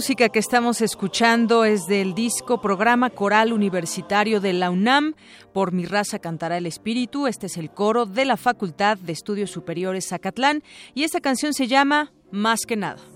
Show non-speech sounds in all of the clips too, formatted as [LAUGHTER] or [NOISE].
Música que estamos escuchando es del disco Programa Coral Universitario de la UNAM. Por mi raza cantará el espíritu. Este es el coro de la Facultad de Estudios Superiores Zacatlán y esta canción se llama Más que nada.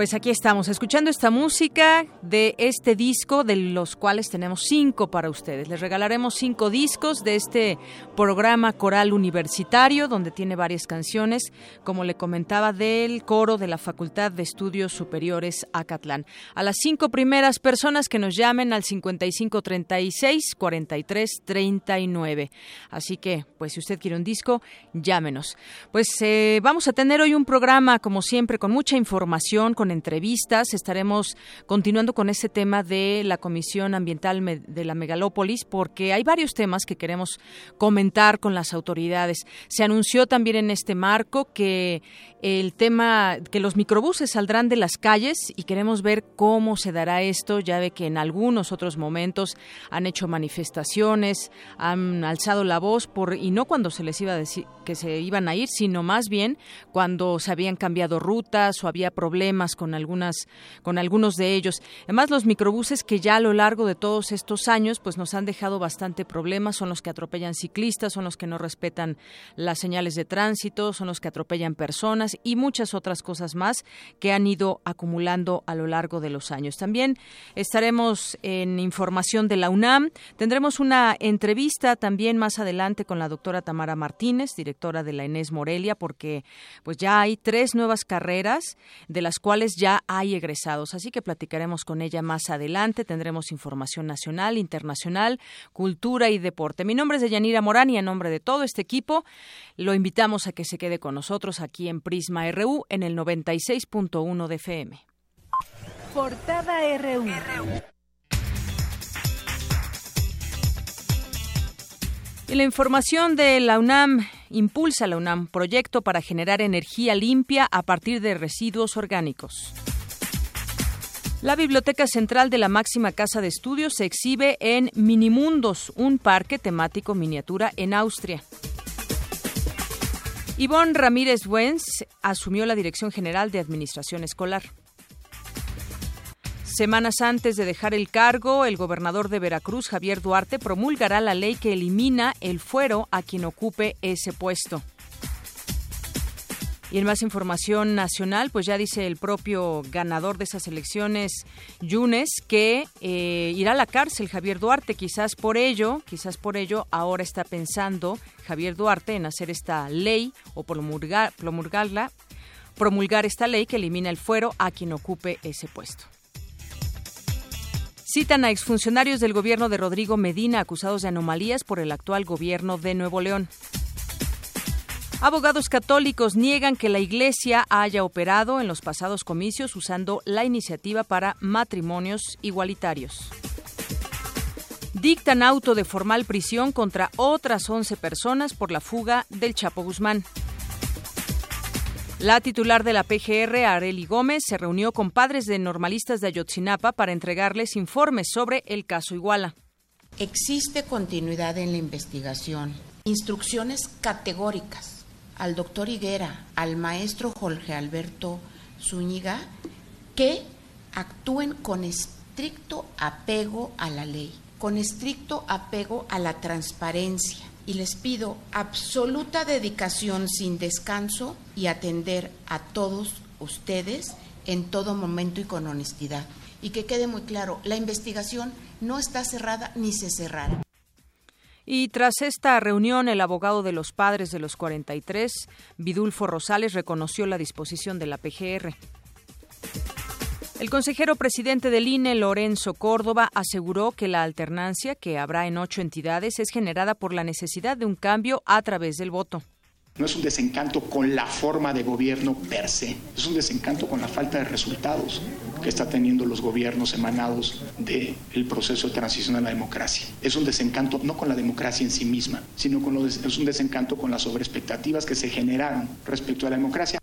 Pues aquí estamos, escuchando esta música de este disco, de los cuales tenemos cinco para ustedes. Les regalaremos cinco discos de este programa coral universitario, donde tiene varias canciones, como le comentaba, del coro de la Facultad de Estudios Superiores Acatlán. A las cinco primeras personas que nos llamen al 5536 4339. Así que, pues si usted quiere un disco, llámenos. Pues eh, vamos a tener hoy un programa, como siempre, con mucha información, con entrevistas. Estaremos continuando con ese tema de la Comisión Ambiental de la Megalópolis porque hay varios temas que queremos comentar con las autoridades. Se anunció también en este marco que el tema que los microbuses saldrán de las calles y queremos ver cómo se dará esto. Ya ve que en algunos otros momentos han hecho manifestaciones, han alzado la voz por y no cuando se les iba a decir que se iban a ir, sino más bien cuando se habían cambiado rutas o había problemas con algunas con algunos de ellos. Además los microbuses que ya a lo largo de todos estos años pues nos han dejado bastante problemas, son los que atropellan ciclistas, son los que no respetan las señales de tránsito, son los que atropellan personas y muchas otras cosas más que han ido acumulando a lo largo de los años. También estaremos en información de la UNAM. Tendremos una entrevista también más adelante con la doctora Tamara Martínez, directora de la ENES Morelia, porque pues ya hay tres nuevas carreras de las cuales ya hay egresados. Así que platicaremos con ella más adelante. Tendremos información nacional, internacional, cultura y deporte. Mi nombre es Deyanira Morán y en nombre de todo este equipo lo invitamos a que se quede con nosotros aquí en Prisma RU en el 96.1 de FM. Portada RU. Y la información de la UNAM impulsa la UNAM proyecto para generar energía limpia a partir de residuos orgánicos. La Biblioteca Central de la máxima casa de estudios se exhibe en Minimundos, un parque temático miniatura en Austria. Ivonne Ramírez Buens asumió la Dirección General de Administración Escolar. Semanas antes de dejar el cargo, el gobernador de Veracruz, Javier Duarte, promulgará la ley que elimina el fuero a quien ocupe ese puesto. Y en más información nacional, pues ya dice el propio ganador de esas elecciones, Yunes, que eh, irá a la cárcel Javier Duarte. Quizás por ello, quizás por ello, ahora está pensando Javier Duarte en hacer esta ley o promulgar, promulgarla, promulgar esta ley que elimina el fuero a quien ocupe ese puesto. Citan a exfuncionarios del gobierno de Rodrigo Medina acusados de anomalías por el actual gobierno de Nuevo León. Abogados católicos niegan que la Iglesia haya operado en los pasados comicios usando la iniciativa para matrimonios igualitarios. Dictan auto de formal prisión contra otras 11 personas por la fuga del Chapo Guzmán. La titular de la PGR, Areli Gómez, se reunió con padres de normalistas de Ayotzinapa para entregarles informes sobre el caso Iguala. Existe continuidad en la investigación, instrucciones categóricas al doctor Higuera, al maestro Jorge Alberto Zúñiga, que actúen con estricto apego a la ley, con estricto apego a la transparencia y les pido absoluta dedicación sin descanso y atender a todos ustedes en todo momento y con honestidad. Y que quede muy claro, la investigación no está cerrada ni se cerrará. Y tras esta reunión, el abogado de los padres de los 43, Vidulfo Rosales, reconoció la disposición de la PGR. El consejero presidente del INE, Lorenzo Córdoba, aseguró que la alternancia que habrá en ocho entidades es generada por la necesidad de un cambio a través del voto. No es un desencanto con la forma de gobierno per se, es un desencanto con la falta de resultados que está teniendo los gobiernos emanados del proceso de transición a la democracia. Es un desencanto no con la democracia en sí misma, sino con es un desencanto con las sobreexpectativas que se generaron respecto a la democracia.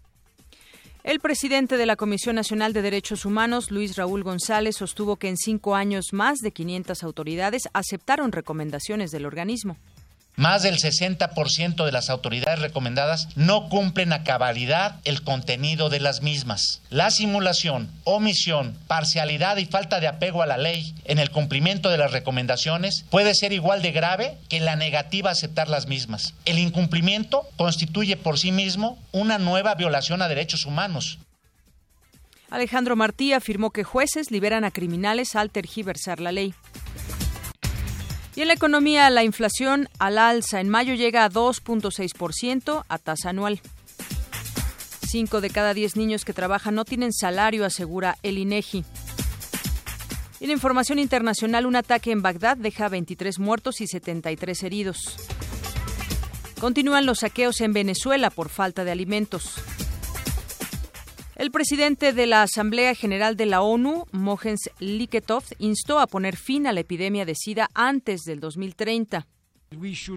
El presidente de la Comisión Nacional de Derechos Humanos, Luis Raúl González, sostuvo que en cinco años más de 500 autoridades aceptaron recomendaciones del organismo. Más del 60% de las autoridades recomendadas no cumplen a cabalidad el contenido de las mismas. La simulación, omisión, parcialidad y falta de apego a la ley en el cumplimiento de las recomendaciones puede ser igual de grave que la negativa a aceptar las mismas. El incumplimiento constituye por sí mismo una nueva violación a derechos humanos. Alejandro Martí afirmó que jueces liberan a criminales al tergiversar la ley. Y en la economía, la inflación al alza en mayo llega a 2.6% a tasa anual. Cinco de cada diez niños que trabajan no tienen salario, asegura el INEGI. En información internacional, un ataque en Bagdad deja 23 muertos y 73 heridos. Continúan los saqueos en Venezuela por falta de alimentos. El presidente de la Asamblea General de la ONU, Mogens Liketov, instó a poner fin a la epidemia de SIDA antes del 2030.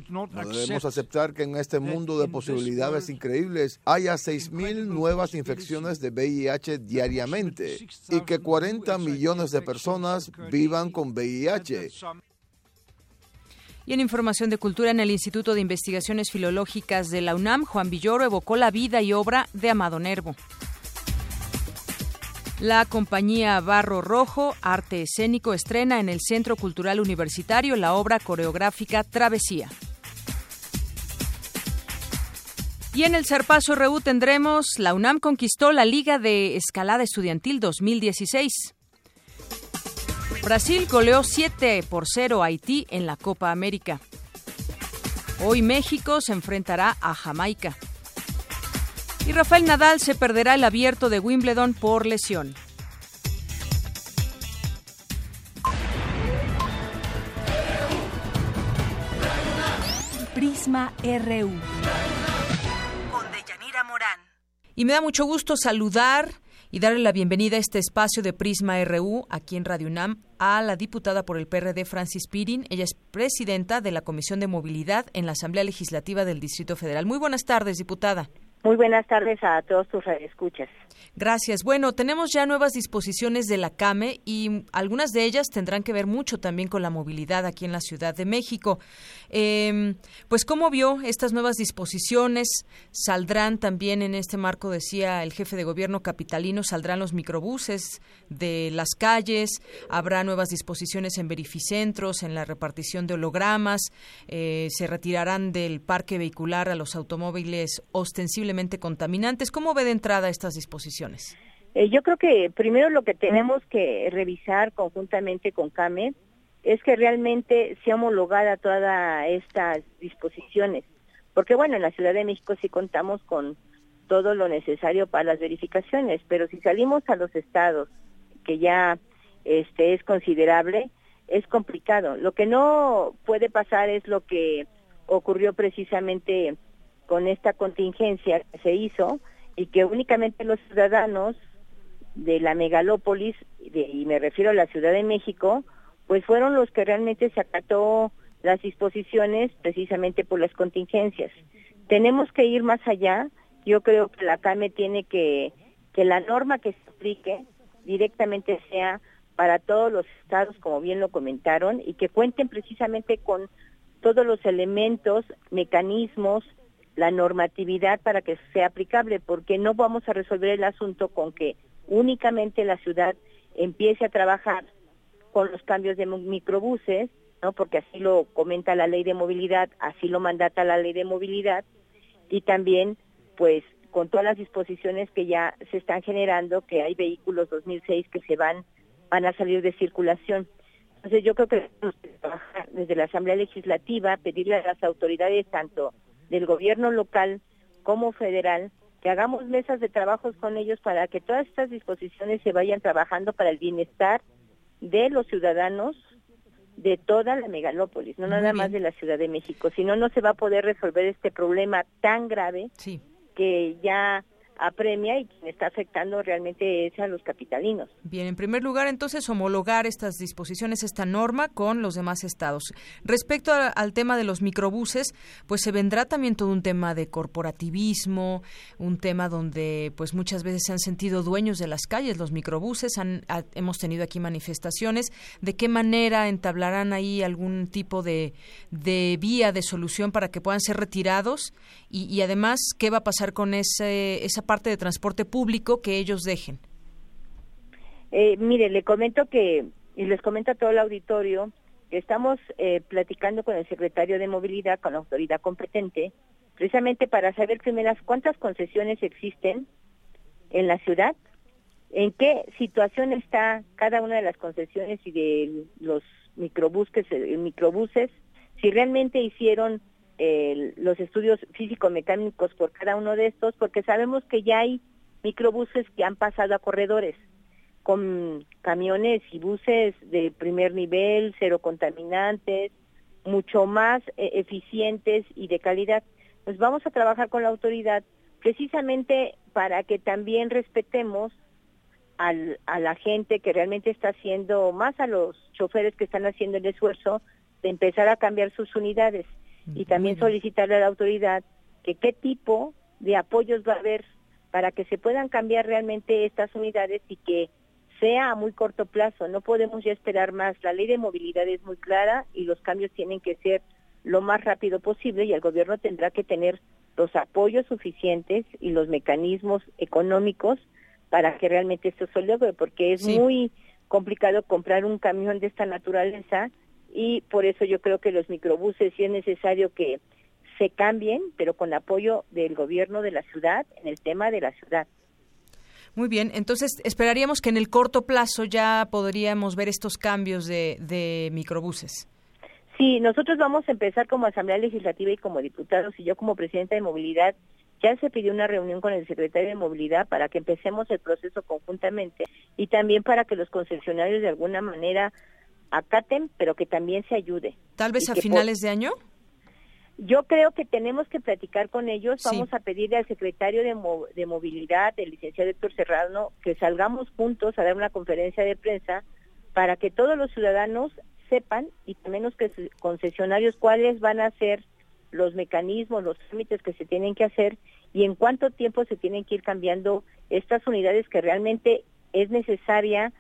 No debemos aceptar que en este mundo de posibilidades increíbles haya 6.000 nuevas infecciones de VIH diariamente y que 40 millones de personas vivan con VIH. Y en información de cultura, en el Instituto de Investigaciones Filológicas de la UNAM, Juan Villoro evocó la vida y obra de Amado Nervo. La compañía Barro Rojo, Arte Escénico, estrena en el Centro Cultural Universitario la obra coreográfica Travesía. Y en el Zarpazo Reú tendremos la UNAM conquistó la Liga de Escalada Estudiantil 2016. Brasil goleó 7 por 0 a Haití en la Copa América. Hoy México se enfrentará a Jamaica. Y Rafael Nadal se perderá el abierto de Wimbledon por lesión. Prisma RU. Con Morán. Y me da mucho gusto saludar y darle la bienvenida a este espacio de Prisma RU aquí en Radio UNAM a la diputada por el PRD Francis Pirin. Ella es presidenta de la Comisión de Movilidad en la Asamblea Legislativa del Distrito Federal. Muy buenas tardes, diputada. Muy buenas tardes a todos tus escuchas. Gracias. Bueno, tenemos ya nuevas disposiciones de la CAME y algunas de ellas tendrán que ver mucho también con la movilidad aquí en la Ciudad de México. Em, pues, ¿cómo vio estas nuevas disposiciones? ¿Saldrán también en este marco, decía el jefe de gobierno capitalino, saldrán los microbuses de las calles? ¿Habrá nuevas disposiciones en verificentros, en la repartición de hologramas? Eh, ¿Se retirarán del parque vehicular a los automóviles ostensiblemente contaminantes. ¿Cómo ve de entrada estas disposiciones? Eh, yo creo que primero lo que tenemos que revisar conjuntamente con CAME es que realmente sea homologada todas estas disposiciones. Porque bueno, en la Ciudad de México sí contamos con todo lo necesario para las verificaciones, pero si salimos a los estados, que ya este es considerable, es complicado. Lo que no puede pasar es lo que ocurrió precisamente con esta contingencia que se hizo y que únicamente los ciudadanos de la megalópolis, y me refiero a la Ciudad de México, pues fueron los que realmente se acató las disposiciones precisamente por las contingencias. Tenemos que ir más allá yo creo que la CAME tiene que, que la norma que se aplique directamente sea para todos los estados, como bien lo comentaron, y que cuenten precisamente con todos los elementos, mecanismos, la normatividad para que sea aplicable, porque no vamos a resolver el asunto con que únicamente la ciudad empiece a trabajar con los cambios de microbuses, ¿no? Porque así lo comenta la ley de movilidad, así lo mandata la ley de movilidad y también pues con todas las disposiciones que ya se están generando, que hay vehículos 2006 que se van van a salir de circulación. Entonces yo creo que desde la Asamblea Legislativa, pedirle a las autoridades tanto del gobierno local como federal que hagamos mesas de trabajos con ellos para que todas estas disposiciones se vayan trabajando para el bienestar de los ciudadanos de toda la megalópolis, no nada más de la Ciudad de México. Si no, no se va a poder resolver este problema tan grave que ya apremia y quien está afectando realmente es a los capitalinos. Bien, en primer lugar, entonces, homologar estas disposiciones, esta norma con los demás estados. Respecto al tema de los microbuses, pues se vendrá también todo un tema de corporativismo, un tema donde pues muchas veces se han sentido dueños de las calles los microbuses, han, hemos tenido aquí manifestaciones, ¿de qué manera entablarán ahí algún tipo de, de vía de solución para que puedan ser retirados? Y, y además, ¿qué va a pasar con ese, esa parte de transporte público que ellos dejen? Eh, mire, le comento que, y les comento a todo el auditorio, que estamos eh, platicando con el secretario de Movilidad, con la autoridad competente, precisamente para saber primeras cuántas concesiones existen en la ciudad, en qué situación está cada una de las concesiones y de los microbuses, microbuses si realmente hicieron los estudios físico-mecánicos por cada uno de estos, porque sabemos que ya hay microbuses que han pasado a corredores con camiones y buses de primer nivel, cero contaminantes, mucho más eh, eficientes y de calidad. Pues vamos a trabajar con la autoridad precisamente para que también respetemos al, a la gente que realmente está haciendo, más a los choferes que están haciendo el esfuerzo de empezar a cambiar sus unidades y también solicitarle a la autoridad que qué tipo de apoyos va a haber para que se puedan cambiar realmente estas unidades y que sea a muy corto plazo. No podemos ya esperar más. La ley de movilidad es muy clara y los cambios tienen que ser lo más rápido posible y el gobierno tendrá que tener los apoyos suficientes y los mecanismos económicos para que realmente esto se logre, porque es muy complicado comprar un camión de esta naturaleza y por eso yo creo que los microbuses sí es necesario que se cambien, pero con apoyo del gobierno de la ciudad en el tema de la ciudad. Muy bien, entonces esperaríamos que en el corto plazo ya podríamos ver estos cambios de, de microbuses. Sí, nosotros vamos a empezar como Asamblea Legislativa y como diputados y yo como presidenta de movilidad ya se pidió una reunión con el secretario de Movilidad para que empecemos el proceso conjuntamente y también para que los concesionarios de alguna manera acaten, pero que también se ayude. Tal vez a finales de año. Yo creo que tenemos que platicar con ellos. Vamos a pedirle al secretario de, de Movilidad, el licenciado Héctor Serrano, que salgamos juntos a dar una conferencia de prensa para que todos los ciudadanos sepan y también los concesionarios cuáles van a ser los mecanismos, los límites que se tienen que hacer y en cuánto tiempo se tienen que ir cambiando estas unidades que realmente es necesaria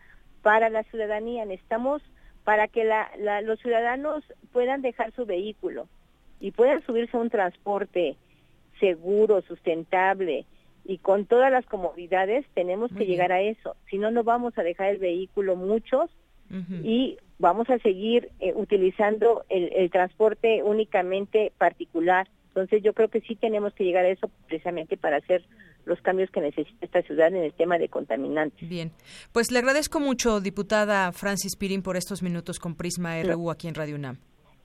para la ciudadanía. Necesitamos para que los ciudadanos puedan dejar su vehículo y puedan subirse a un transporte seguro, sustentable y con todas las comodidades, tenemos que llegar a eso. Si no, no vamos a dejar el vehículo muchos y vamos a seguir eh, utilizando el transporte únicamente particular. Entonces yo creo que sí tenemos que llegar a eso precisamente para hacer los cambios que necesita esta ciudad en el tema de contaminantes. Bien, pues le agradezco mucho, diputada Francis Pirín, por estos minutos con Prisma RU aquí en Radio UNAM.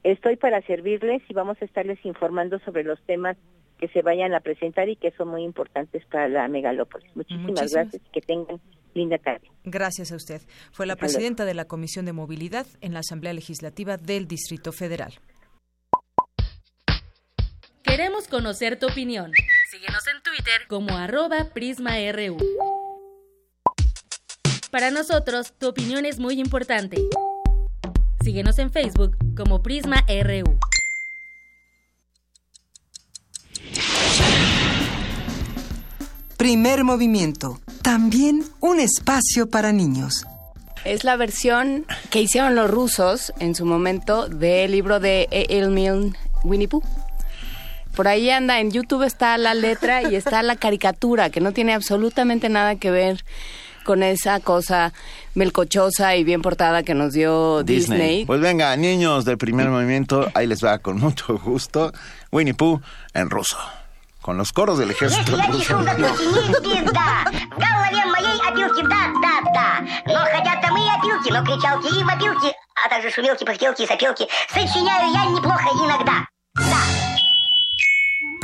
Estoy para servirles y vamos a estarles informando sobre los temas que se vayan a presentar y que son muy importantes para la megalópolis. Muchísimas, gracias y que tengan linda tarde. Gracias a usted. Fue la presidenta de la Comisión de Movilidad en la Asamblea Legislativa del Distrito Federal. Queremos conocer tu opinión. Síguenos en Twitter como arroba PrismaRU. Para nosotros, tu opinión es muy importante. Síguenos en Facebook como PrismaRU. Primer movimiento. También un espacio para niños. Es la versión que hicieron los rusos en su momento del libro de Emil Winnie Pooh. Por ahí anda, en YouTube está la letra y está la caricatura, que no tiene absolutamente nada que ver con esa cosa melcochosa y bien portada que nos dio Disney. Pues venga, niños del primer movimiento, ahí les va con mucho gusto Winnie Pooh en ruso. Con los coros del ejército ruso.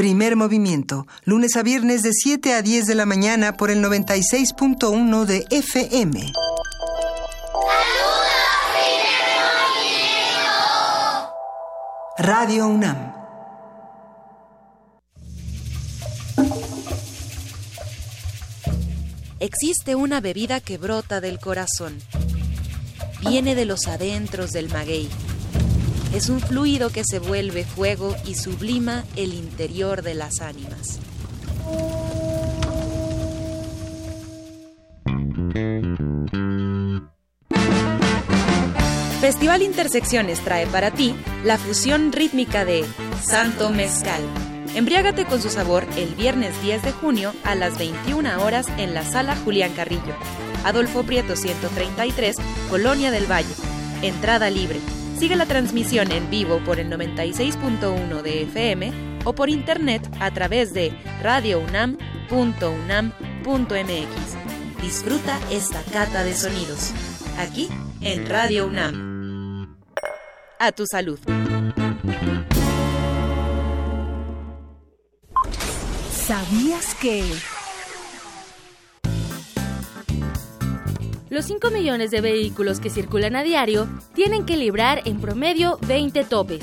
Primer movimiento, lunes a viernes de 7 a 10 de la mañana por el 96.1 de FM. Radio UNAM. Existe una bebida que brota del corazón. Viene de los adentros del maguey es un fluido que se vuelve fuego y sublima el interior de las ánimas. Festival Intersecciones trae para ti la fusión rítmica de Santo Mezcal. Embriágate con su sabor el viernes 10 de junio a las 21 horas en la sala Julián Carrillo. Adolfo Prieto 133, Colonia del Valle. Entrada libre. Sigue la transmisión en vivo por el 96.1 de FM o por internet a través de radiounam.unam.mx. Disfruta esta cata de sonidos, aquí en Radio UNAM. A tu salud. ¿Sabías que... Los 5 millones de vehículos que circulan a diario tienen que librar en promedio 20 topes.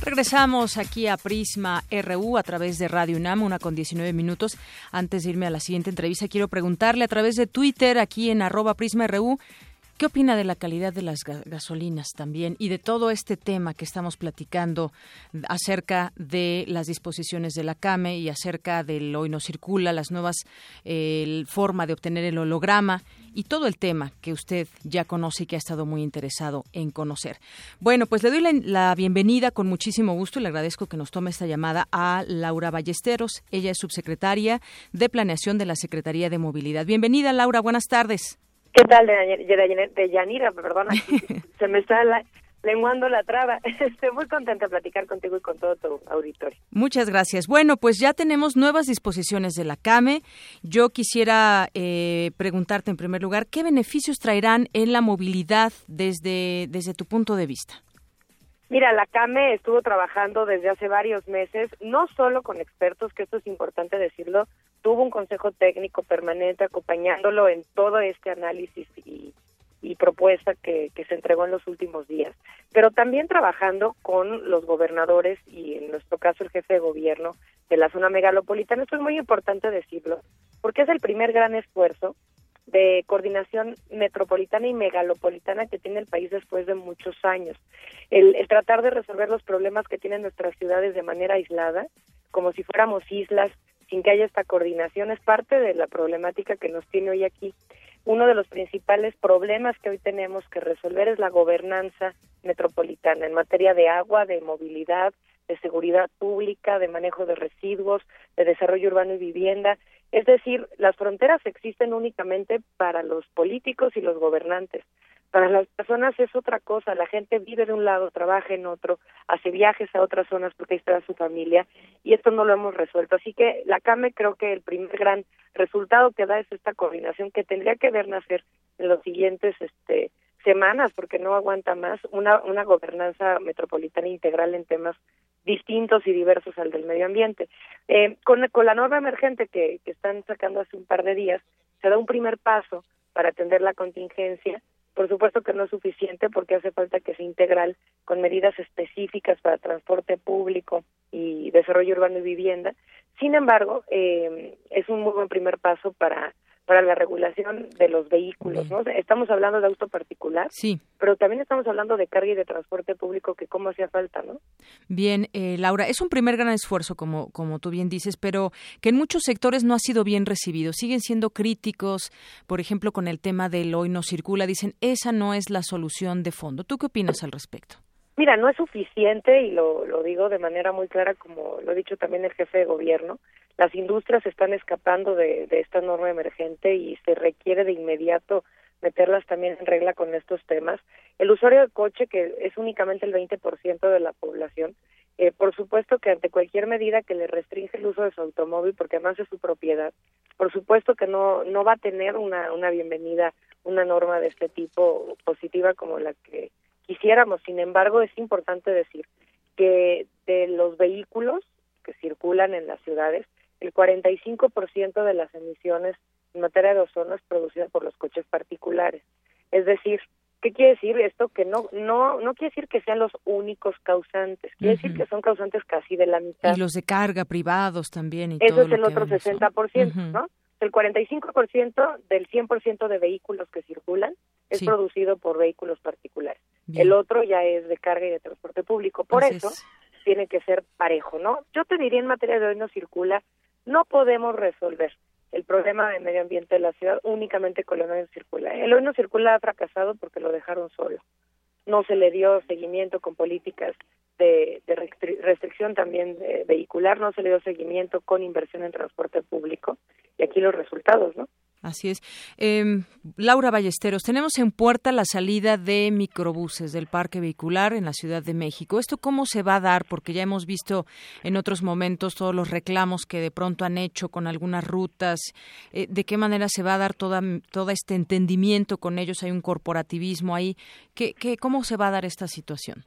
Regresamos aquí a Prisma RU a través de Radio UNAM, una con 19 minutos. Antes de irme a la siguiente entrevista, quiero preguntarle a través de Twitter, aquí en arroba Prisma RU, ¿Qué opina de la calidad de las gasolinas también y de todo este tema que estamos platicando acerca de las disposiciones de la CAME y acerca del hoy no circula, las nuevas eh, forma de obtener el holograma y todo el tema que usted ya conoce y que ha estado muy interesado en conocer? Bueno, pues le doy la, la bienvenida con muchísimo gusto y le agradezco que nos tome esta llamada a Laura Ballesteros. Ella es subsecretaria de Planeación de la Secretaría de Movilidad. Bienvenida, Laura. Buenas tardes. ¿Qué tal, de, de, Yanira? Perdona, [LAUGHS] se me está lenguando la traba. [LAUGHS] Estoy muy contenta de platicar contigo y con todo tu auditorio. Muchas gracias. Bueno, pues ya tenemos nuevas disposiciones de la CAME. Yo quisiera eh, preguntarte en primer lugar, ¿qué beneficios traerán en la movilidad desde, desde tu punto de vista? Mira, la CAME estuvo trabajando desde hace varios meses, no solo con expertos, que esto es importante decirlo, tuvo un consejo técnico permanente acompañándolo en todo este análisis y, propuesta que, se entregó en los últimos días, pero también trabajando con los gobernadores y en nuestro caso el jefe de gobierno de la zona megalopolitana. Esto es muy importante decirlo, porque es el primer gran esfuerzo de coordinación metropolitana y megalopolitana que tiene el país después de muchos años. El, el, tratar de resolver los problemas que tienen nuestras ciudades de manera aislada, como si fuéramos islas sin que haya esta coordinación es parte de la problemática que nos tiene hoy aquí. Uno de los principales problemas que hoy tenemos que resolver es la gobernanza metropolitana en materia de agua, de movilidad, de seguridad pública, de manejo de residuos, de desarrollo urbano y vivienda. Es decir, las fronteras existen únicamente para los políticos y los gobernantes. Para las personas es otra cosa, la gente vive de un lado, trabaja en otro, hace viajes a otras zonas porque ahí está su familia y esto no lo hemos resuelto. Así que la CAME creo que el primer gran resultado que da es esta coordinación que tendría que ver nacer en los siguientes este, semanas porque no aguanta más una, una gobernanza metropolitana integral en temas distintos y diversos al del medio ambiente. Eh, con, con la norma emergente que, que están sacando hace un par de días, se da un primer paso para atender la contingencia por supuesto que no es suficiente porque hace falta que sea integral con medidas específicas para transporte público y desarrollo urbano y vivienda. Sin embargo, eh, es un muy buen primer paso para para la regulación de los vehículos, ¿no? Estamos hablando de auto particular, sí. pero también estamos hablando de carga y de transporte público que cómo hacía falta, ¿no? Bien, eh, Laura, es un primer gran esfuerzo, como, como tú bien dices, pero que en muchos sectores no ha sido bien recibido. Siguen siendo críticos, por ejemplo, con el tema del hoy no circula, dicen, esa no es la solución de fondo. ¿Tú qué opinas al respecto? Mira, no es suficiente y lo, lo digo de manera muy clara, como lo ha dicho también el jefe de gobierno. Las industrias están escapando de, de esta norma emergente y se requiere de inmediato meterlas también en regla con estos temas. El usuario del coche, que es únicamente el 20% de la población, eh, por supuesto que ante cualquier medida que le restringe el uso de su automóvil, porque además es su propiedad, por supuesto que no, no va a tener una, una bienvenida, una norma de este tipo positiva como la que quisiéramos. Sin embargo, es importante decir que de los vehículos que circulan en las ciudades, el 45% de las emisiones en materia de ozono es producida por los coches particulares. Es decir, ¿qué quiere decir esto? Que no no no quiere decir que sean los únicos causantes, quiere decir que son causantes casi de la mitad. Y los de carga privados también. Y Eso todo es el otro vemos, 60%, Ujú. ¿no? El 45% del 100% de vehículos que circulan es Sí. producido por vehículos particulares. Bien. El otro ya es de carga y de transporte público. Por eso es. tiene que ser parejo, ¿no? Yo te diría en materia de hoy no circula, no podemos resolver el problema de medio ambiente de la ciudad únicamente con el hoy no circula. El hoy no circula ha fracasado porque lo dejaron solo. No se le dio seguimiento con políticas de, de restri- restricción también de vehicular, no se le dio seguimiento con inversión en transporte público. Y aquí los resultados, ¿no? Así es. Eh, Laura Ballesteros, tenemos en puerta la salida de microbuses del parque vehicular en la Ciudad de México. ¿Esto cómo se va a dar? Porque ya hemos visto en otros momentos todos los reclamos que de pronto han hecho con algunas rutas. Eh, ¿De qué manera se va a dar toda, todo este entendimiento con ellos? Hay un corporativismo ahí. ¿Qué, qué, ¿Cómo se va a dar esta situación?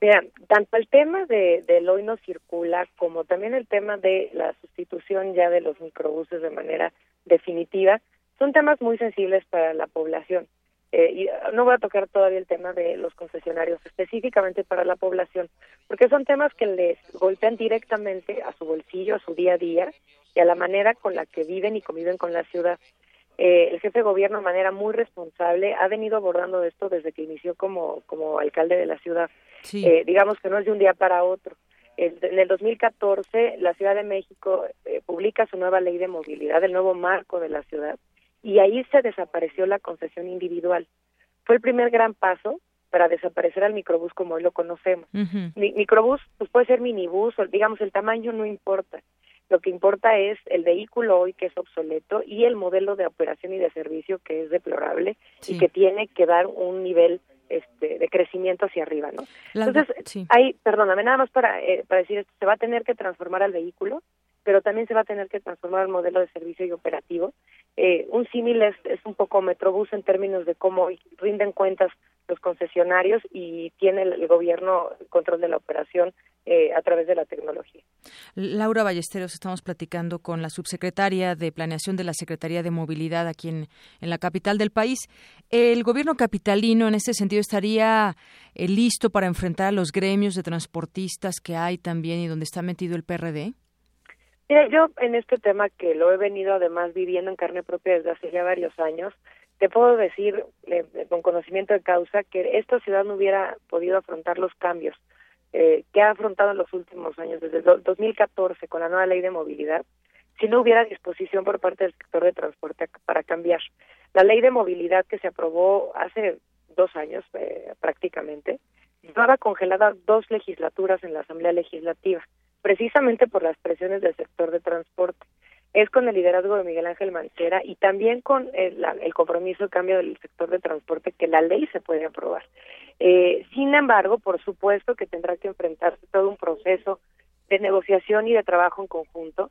Mira, tanto el tema de, del hoy no circula como también el tema de la sustitución ya de los microbuses de manera definitiva son temas muy sensibles para la población. Eh, y no voy a tocar todavía el tema de los concesionarios específicamente para la población, porque son temas que les golpean directamente a su bolsillo, a su día a día y a la manera con la que viven y conviven con la ciudad. Eh, el jefe de gobierno de manera muy responsable ha venido abordando esto desde que inició como, como alcalde de la ciudad. Sí. Eh, digamos que no es de un día para otro. El- en el 2014, la Ciudad de México eh, publica su nueva ley de movilidad, el nuevo marco de la ciudad, y ahí se desapareció la concesión individual. Fue el primer gran paso para desaparecer al microbús como hoy lo conocemos. Mi- microbús pues puede ser minibús, o digamos el tamaño no importa. Lo que importa es el vehículo hoy que es obsoleto y el modelo de operación y de servicio que es deplorable Sí. y que tiene que dar un nivel este, de crecimiento hacia arriba, ¿no? La- Entonces, sí. hay, perdóname, nada más para, eh, para decir esto, se va a tener que transformar al vehículo, pero también se va a tener que transformar el modelo de servicio y operativo. Eh, un símil es, es un poco Metrobús en términos de cómo rinden cuentas los concesionarios y tiene el, gobierno el control de la operación eh, a través de la tecnología. Laura Ballesteros, estamos platicando con la subsecretaria de Planeación de la Secretaría de Movilidad aquí en, en la capital del país. ¿El gobierno capitalino en este sentido estaría eh, listo para enfrentar a los gremios de transportistas que hay también y donde está metido el PRD? Mira, yo en este tema que lo he venido además viviendo en carne propia desde hace ya varios años, te puedo decir eh, con conocimiento de causa que esta ciudad no hubiera podido afrontar los cambios eh, que ha afrontado en los últimos años, desde el do- 2014 con la nueva ley de movilidad, si no hubiera disposición por parte del sector de transporte para cambiar. La ley de movilidad que se aprobó hace dos años eh, prácticamente, estaba congelada dos legislaturas en la Asamblea Legislativa, precisamente por las presiones del sector de transporte. Es con el liderazgo de Miguel Ángel Mancera y también con el, el compromiso de cambio del sector de transporte que la ley se puede aprobar. Eh, sin embargo, por supuesto que tendrá que enfrentarse todo un proceso de negociación y de trabajo en conjunto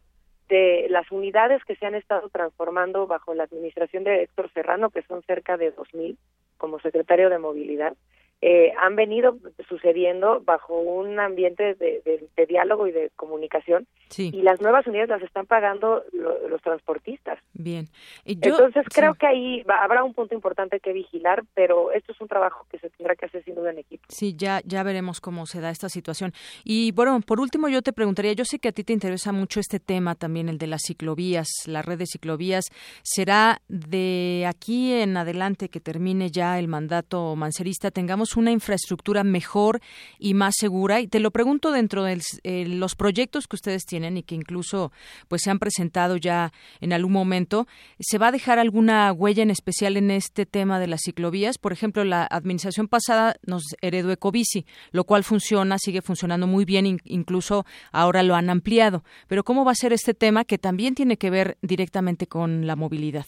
de las unidades que se han estado transformando bajo la administración de Héctor Serrano, que son cerca de 2.000 como secretario de movilidad, eh, han venido sucediendo bajo un ambiente de, diálogo y de comunicación y las nuevas unidades las están pagando los transportistas. Bien. Entonces creo que ahí habrá un punto importante que vigilar, pero esto es un trabajo que se tendrá que hacer sin duda en equipo. Sí, ya, ya veremos cómo se da esta situación. Y bueno, por último yo te preguntaría, yo sé que a ti te interesa mucho este tema también, el de las ciclovías, la red de ciclovías. ¿Será de aquí en adelante que termine ya el mandato mancerista, tengamos una infraestructura mejor y más segura. Y te lo pregunto dentro de eh, los proyectos que ustedes tienen y que incluso pues se han presentado ya en algún momento. ¿Se va a dejar alguna huella en especial en este tema de las ciclovías? Por ejemplo, la administración pasada nos heredó Ecobici, lo cual funciona, sigue funcionando muy bien, incluso ahora lo han ampliado. Pero ¿cómo va a ser este tema que también tiene que ver directamente con la movilidad?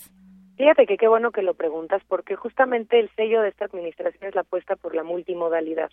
Fíjate que qué bueno que lo preguntas, porque justamente el sello de esta administración es la apuesta por la multimodalidad.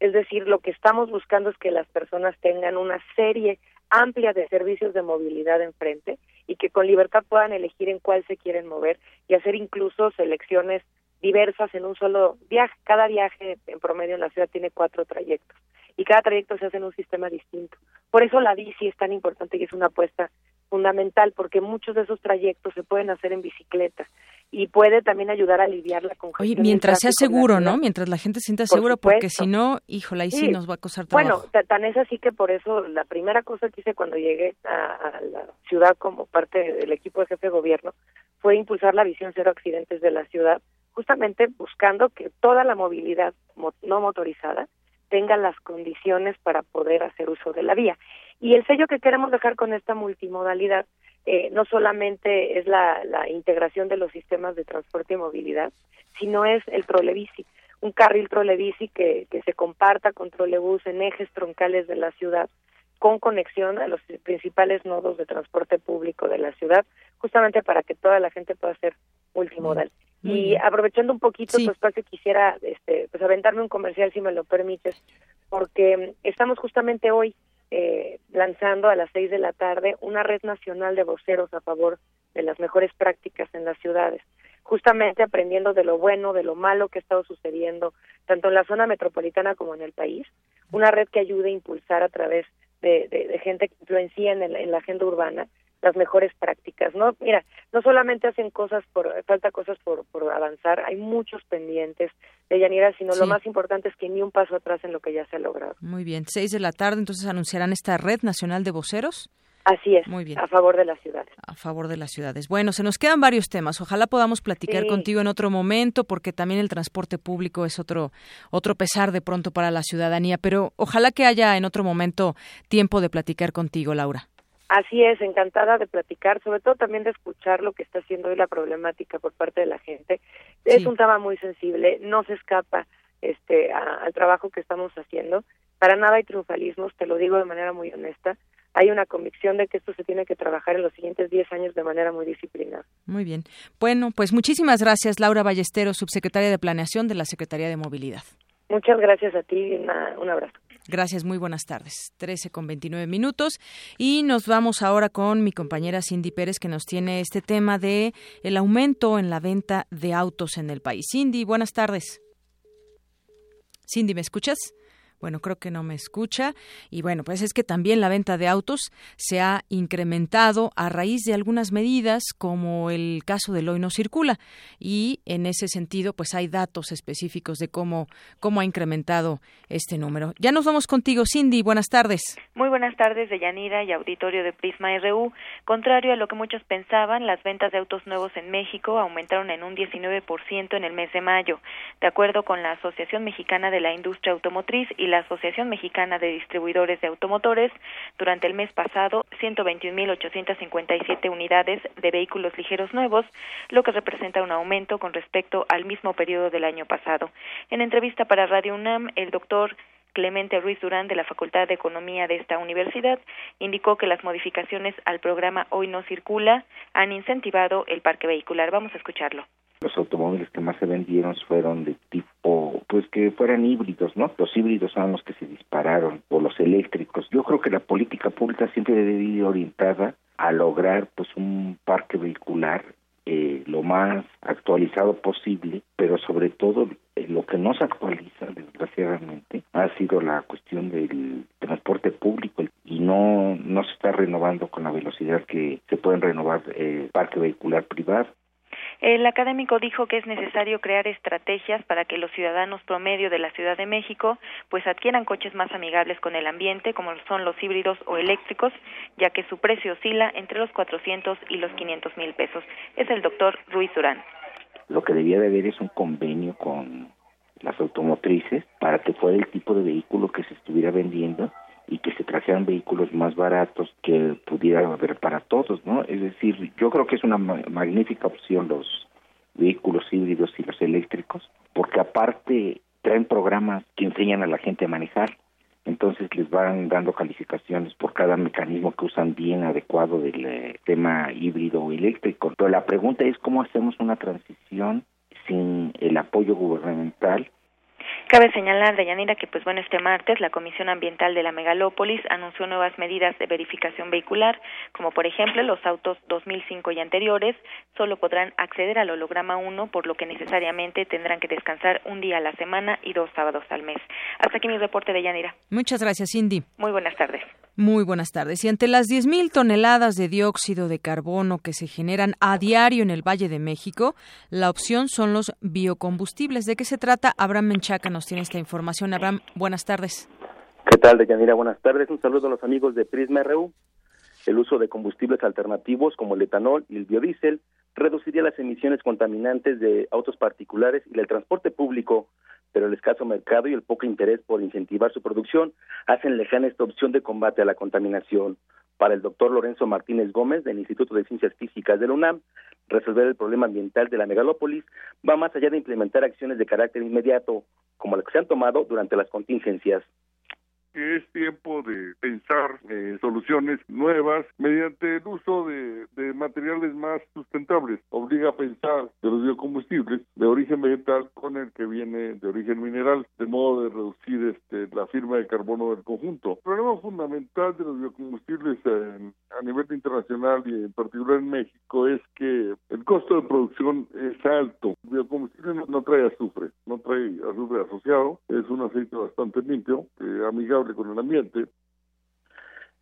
Es decir, lo que estamos buscando es que las personas tengan una serie amplia de servicios de movilidad enfrente y que con libertad puedan elegir en cuál se quieren mover y hacer incluso selecciones diversas en un solo viaje. Cada viaje en promedio en la ciudad tiene cuatro trayectos y cada trayecto se hace en un sistema distinto. Por eso la bici es tan importante y es una apuesta fundamental porque muchos de esos trayectos se pueden hacer en bicicleta y puede también ayudar a aliviar la congestión. Oye, mientras sea seguro, ¿no? Mientras la gente se sienta segura, porque si no, híjole, ahí sí, nos va a costar trabajo. Bueno, tan es así que por eso la primera cosa que hice cuando llegué a, la ciudad como parte del equipo de jefe de gobierno fue impulsar la visión cero accidentes de la ciudad, justamente buscando que toda la movilidad no motorizada tenga las condiciones para poder hacer uso de la vía. Y el sello que queremos dejar con esta multimodalidad eh, no solamente es la, integración de los sistemas de transporte y movilidad, sino es el trolebici, un carril trolebici que, que se comparta con trolebús en ejes troncales de la ciudad con conexión a los principales nodos de transporte público de la ciudad, justamente para que toda la gente pueda ser multimodal. Y aprovechando un poquito tu espacio, quisiera este, pues aventarme un comercial, si me lo permites, porque estamos justamente hoy eh, lanzando a las seis de la tarde una red nacional de voceros a favor de las mejores prácticas en las ciudades, justamente aprendiendo de lo bueno, de lo malo que ha estado sucediendo, tanto en la zona metropolitana como en el país, una red que ayude a impulsar a través de, de, gente que influencia en la agenda urbana las mejores prácticas, ¿no? Mira, no solamente hacen cosas por, falta cosas por, por avanzar, hay muchos pendientes de Yanira, sino lo más importante es que ni un paso atrás en lo que ya se ha logrado. Muy bien, seis de la tarde, entonces anunciarán esta red nacional de voceros. Así es, Muy bien. a favor de las ciudades. A favor de las ciudades. Bueno, se nos quedan varios temas. Ojalá podamos platicar contigo en otro momento, porque también el transporte público es otro, otro pesar de pronto para la ciudadanía. Pero ojalá que haya en otro momento tiempo de platicar contigo, Laura. Así es, encantada de platicar, sobre todo también de escuchar lo que está haciendo hoy la problemática por parte de la gente. Es un tema muy sensible, no se escapa este al trabajo que estamos haciendo. Para nada hay triunfalismos, te lo digo de manera muy honesta. Hay una convicción de que esto se tiene que trabajar en los siguientes 10 años de manera muy disciplinada. Muy bien. Bueno, pues muchísimas gracias, Laura Ballesteros, subsecretaria de Planeación de la Secretaría de Movilidad. Muchas gracias a ti, un abrazo. Gracias, muy buenas tardes. 13 con 29 minutos y nos vamos ahora con mi compañera Cindy Pérez que nos tiene este tema de el aumento en la venta de autos en el país. Cindy, buenas tardes. Cindy, ¿me escuchas? Bueno, creo que no me escucha. Y bueno, pues es que también la venta de autos se ha incrementado a raíz de algunas medidas, como el caso del hoy no circula. Y en ese sentido, pues hay datos específicos de cómo, cómo ha incrementado este número. Ya nos vamos contigo, Cindy. Buenas tardes. Muy buenas tardes, Deyanira y auditorio de Prisma RU. Contrario a lo que muchos pensaban, las ventas de autos nuevos en México aumentaron en un 19% en el mes de mayo. De acuerdo con la Asociación Mexicana de la Industria Automotriz y la Asociación Mexicana de Distribuidores de Automotores, durante el mes pasado, 121.857 unidades de vehículos ligeros nuevos, lo que representa un aumento con respecto al mismo periodo del año pasado. En entrevista para Radio UNAM, el doctor Clemente Ruiz Durán de la Facultad de Economía de esta universidad indicó que las modificaciones al programa Hoy no circula han incentivado el parque vehicular. Vamos a escucharlo. Los automóviles que más se vendieron fueron de tipo, pues que fueran híbridos, ¿no? Los híbridos son los que se dispararon, o los eléctricos. Yo creo que la política pública siempre debe ir orientada a lograr, pues, un parque vehicular eh, lo más actualizado posible, pero sobre todo eh, lo que no se actualiza, desgraciadamente, ha sido la cuestión del transporte público y no, no se está renovando con la velocidad que se pueden renovar el parque vehicular privado. El académico dijo que es necesario crear estrategias para que los ciudadanos promedio de la Ciudad de México pues adquieran coches más amigables con el ambiente, como son los híbridos o eléctricos, ya que su precio oscila entre los 400 y los 500 mil pesos. Es el doctor Ruiz Durán. Lo que debía de haber es un convenio con las automotrices para que fuera el tipo de vehículo que se estuviera vendiendo y que se trajeran vehículos más baratos que pudiera haber para todos, ¿no? Es decir, yo creo que es una magnífica opción los vehículos híbridos y los eléctricos, porque aparte traen programas que enseñan a la gente a manejar, entonces les van dando calificaciones por cada mecanismo que usan bien adecuado del eh, tema híbrido o eléctrico. Pero la pregunta es cómo hacemos una transición sin el apoyo gubernamental Cabe señalar, Deyanira, que pues bueno, este martes la Comisión Ambiental de la Megalópolis anunció nuevas medidas de verificación vehicular, como por ejemplo los autos 2005 y anteriores solo podrán acceder al holograma 1, por lo que necesariamente tendrán que descansar un día a la semana y dos sábados al mes. Hasta aquí mi reporte, Deyanira. Muchas gracias, Cindy. Muy buenas tardes. Muy buenas tardes. Y ante las 10.000 toneladas de dióxido de carbono que se generan a diario en el Valle de México, la opción son los biocombustibles. ¿De qué se trata? Abraham Menchaca nos tiene esta información. Abraham, buenas tardes. ¿Qué tal, Deyanira? Buenas tardes. Un saludo a los amigos de Prisma RU. El uso de combustibles alternativos como el etanol y el biodiesel reduciría las emisiones contaminantes de autos particulares y del transporte público, pero el escaso mercado y el poco interés por incentivar su producción hacen lejana esta opción de combate a la contaminación. Para el doctor Lorenzo Martínez Gómez del Instituto de Ciencias Físicas de la UNAM, resolver el problema ambiental de la megalópolis va más allá de implementar acciones de carácter inmediato, como las que se han tomado durante las contingencias que es tiempo de pensar eh, soluciones nuevas mediante el uso de, materiales más sustentables. Obliga a pensar de los biocombustibles de origen vegetal con el que viene de origen mineral, de modo de reducir este, la firma de carbono del conjunto. El problema fundamental de los biocombustibles a nivel internacional y en particular en México es que el costo de producción es alto. El biocombustible no, trae azufre, no trae azufre asociado, es un aceite bastante limpio, eh, con el ambiente.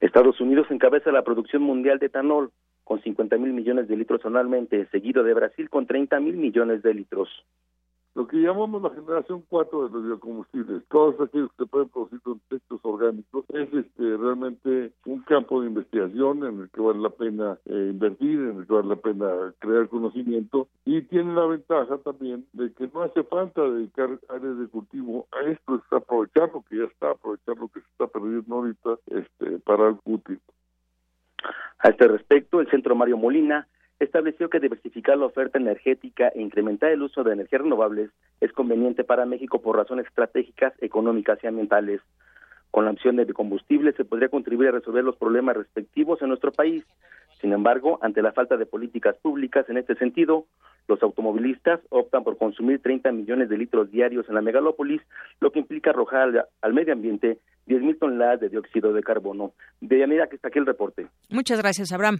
Estados Unidos encabeza la producción mundial de etanol con 50 mil millones de litros anualmente, seguido de Brasil con 30 mil millones de litros lo que llamamos la generación 4 de los biocombustibles, todos aquellos que pueden producir con textos orgánicos, es este, realmente un campo de investigación en el que vale la pena eh, invertir, en el que vale la pena crear conocimiento. Y tiene la ventaja también de que no hace falta dedicar áreas de cultivo a esto, es aprovechar lo que ya está, aprovechar lo que se está perdiendo ahorita este, para el útil. A este respecto, el Centro Mario Molina estableció que diversificar la oferta energética e incrementar el uso de energías renovables es conveniente para México por razones estratégicas, económicas y ambientales. Con la opción de combustible se podría contribuir a resolver los problemas respectivos en nuestro país. Sin embargo, ante la falta de políticas públicas en este sentido, los automovilistas optan por consumir 30 millones de litros diarios en la megalópolis, lo que implica arrojar al, medio ambiente 10 mil toneladas de dióxido de carbono. De manera que está aquí el reporte. Muchas gracias, Abraham.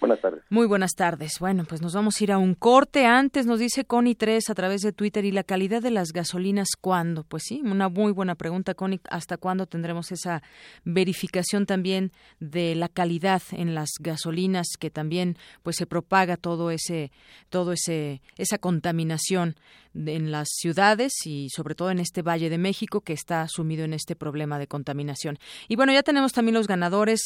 Buenas tardes. Muy buenas tardes. Bueno, pues nos vamos a ir a un corte. Antes nos dice Connie 3 a través de Twitter y la calidad de las gasolinas, ¿cuándo? Pues sí, una muy buena pregunta, Connie. ¿Hasta cuándo tendremos esa verificación también de la calidad en las gasolinas que también pues se propaga todo ese todo ese esa contaminación en las ciudades y sobre todo en este Valle de México que está sumido en este problema de contaminación. Y bueno, ya tenemos también los ganadores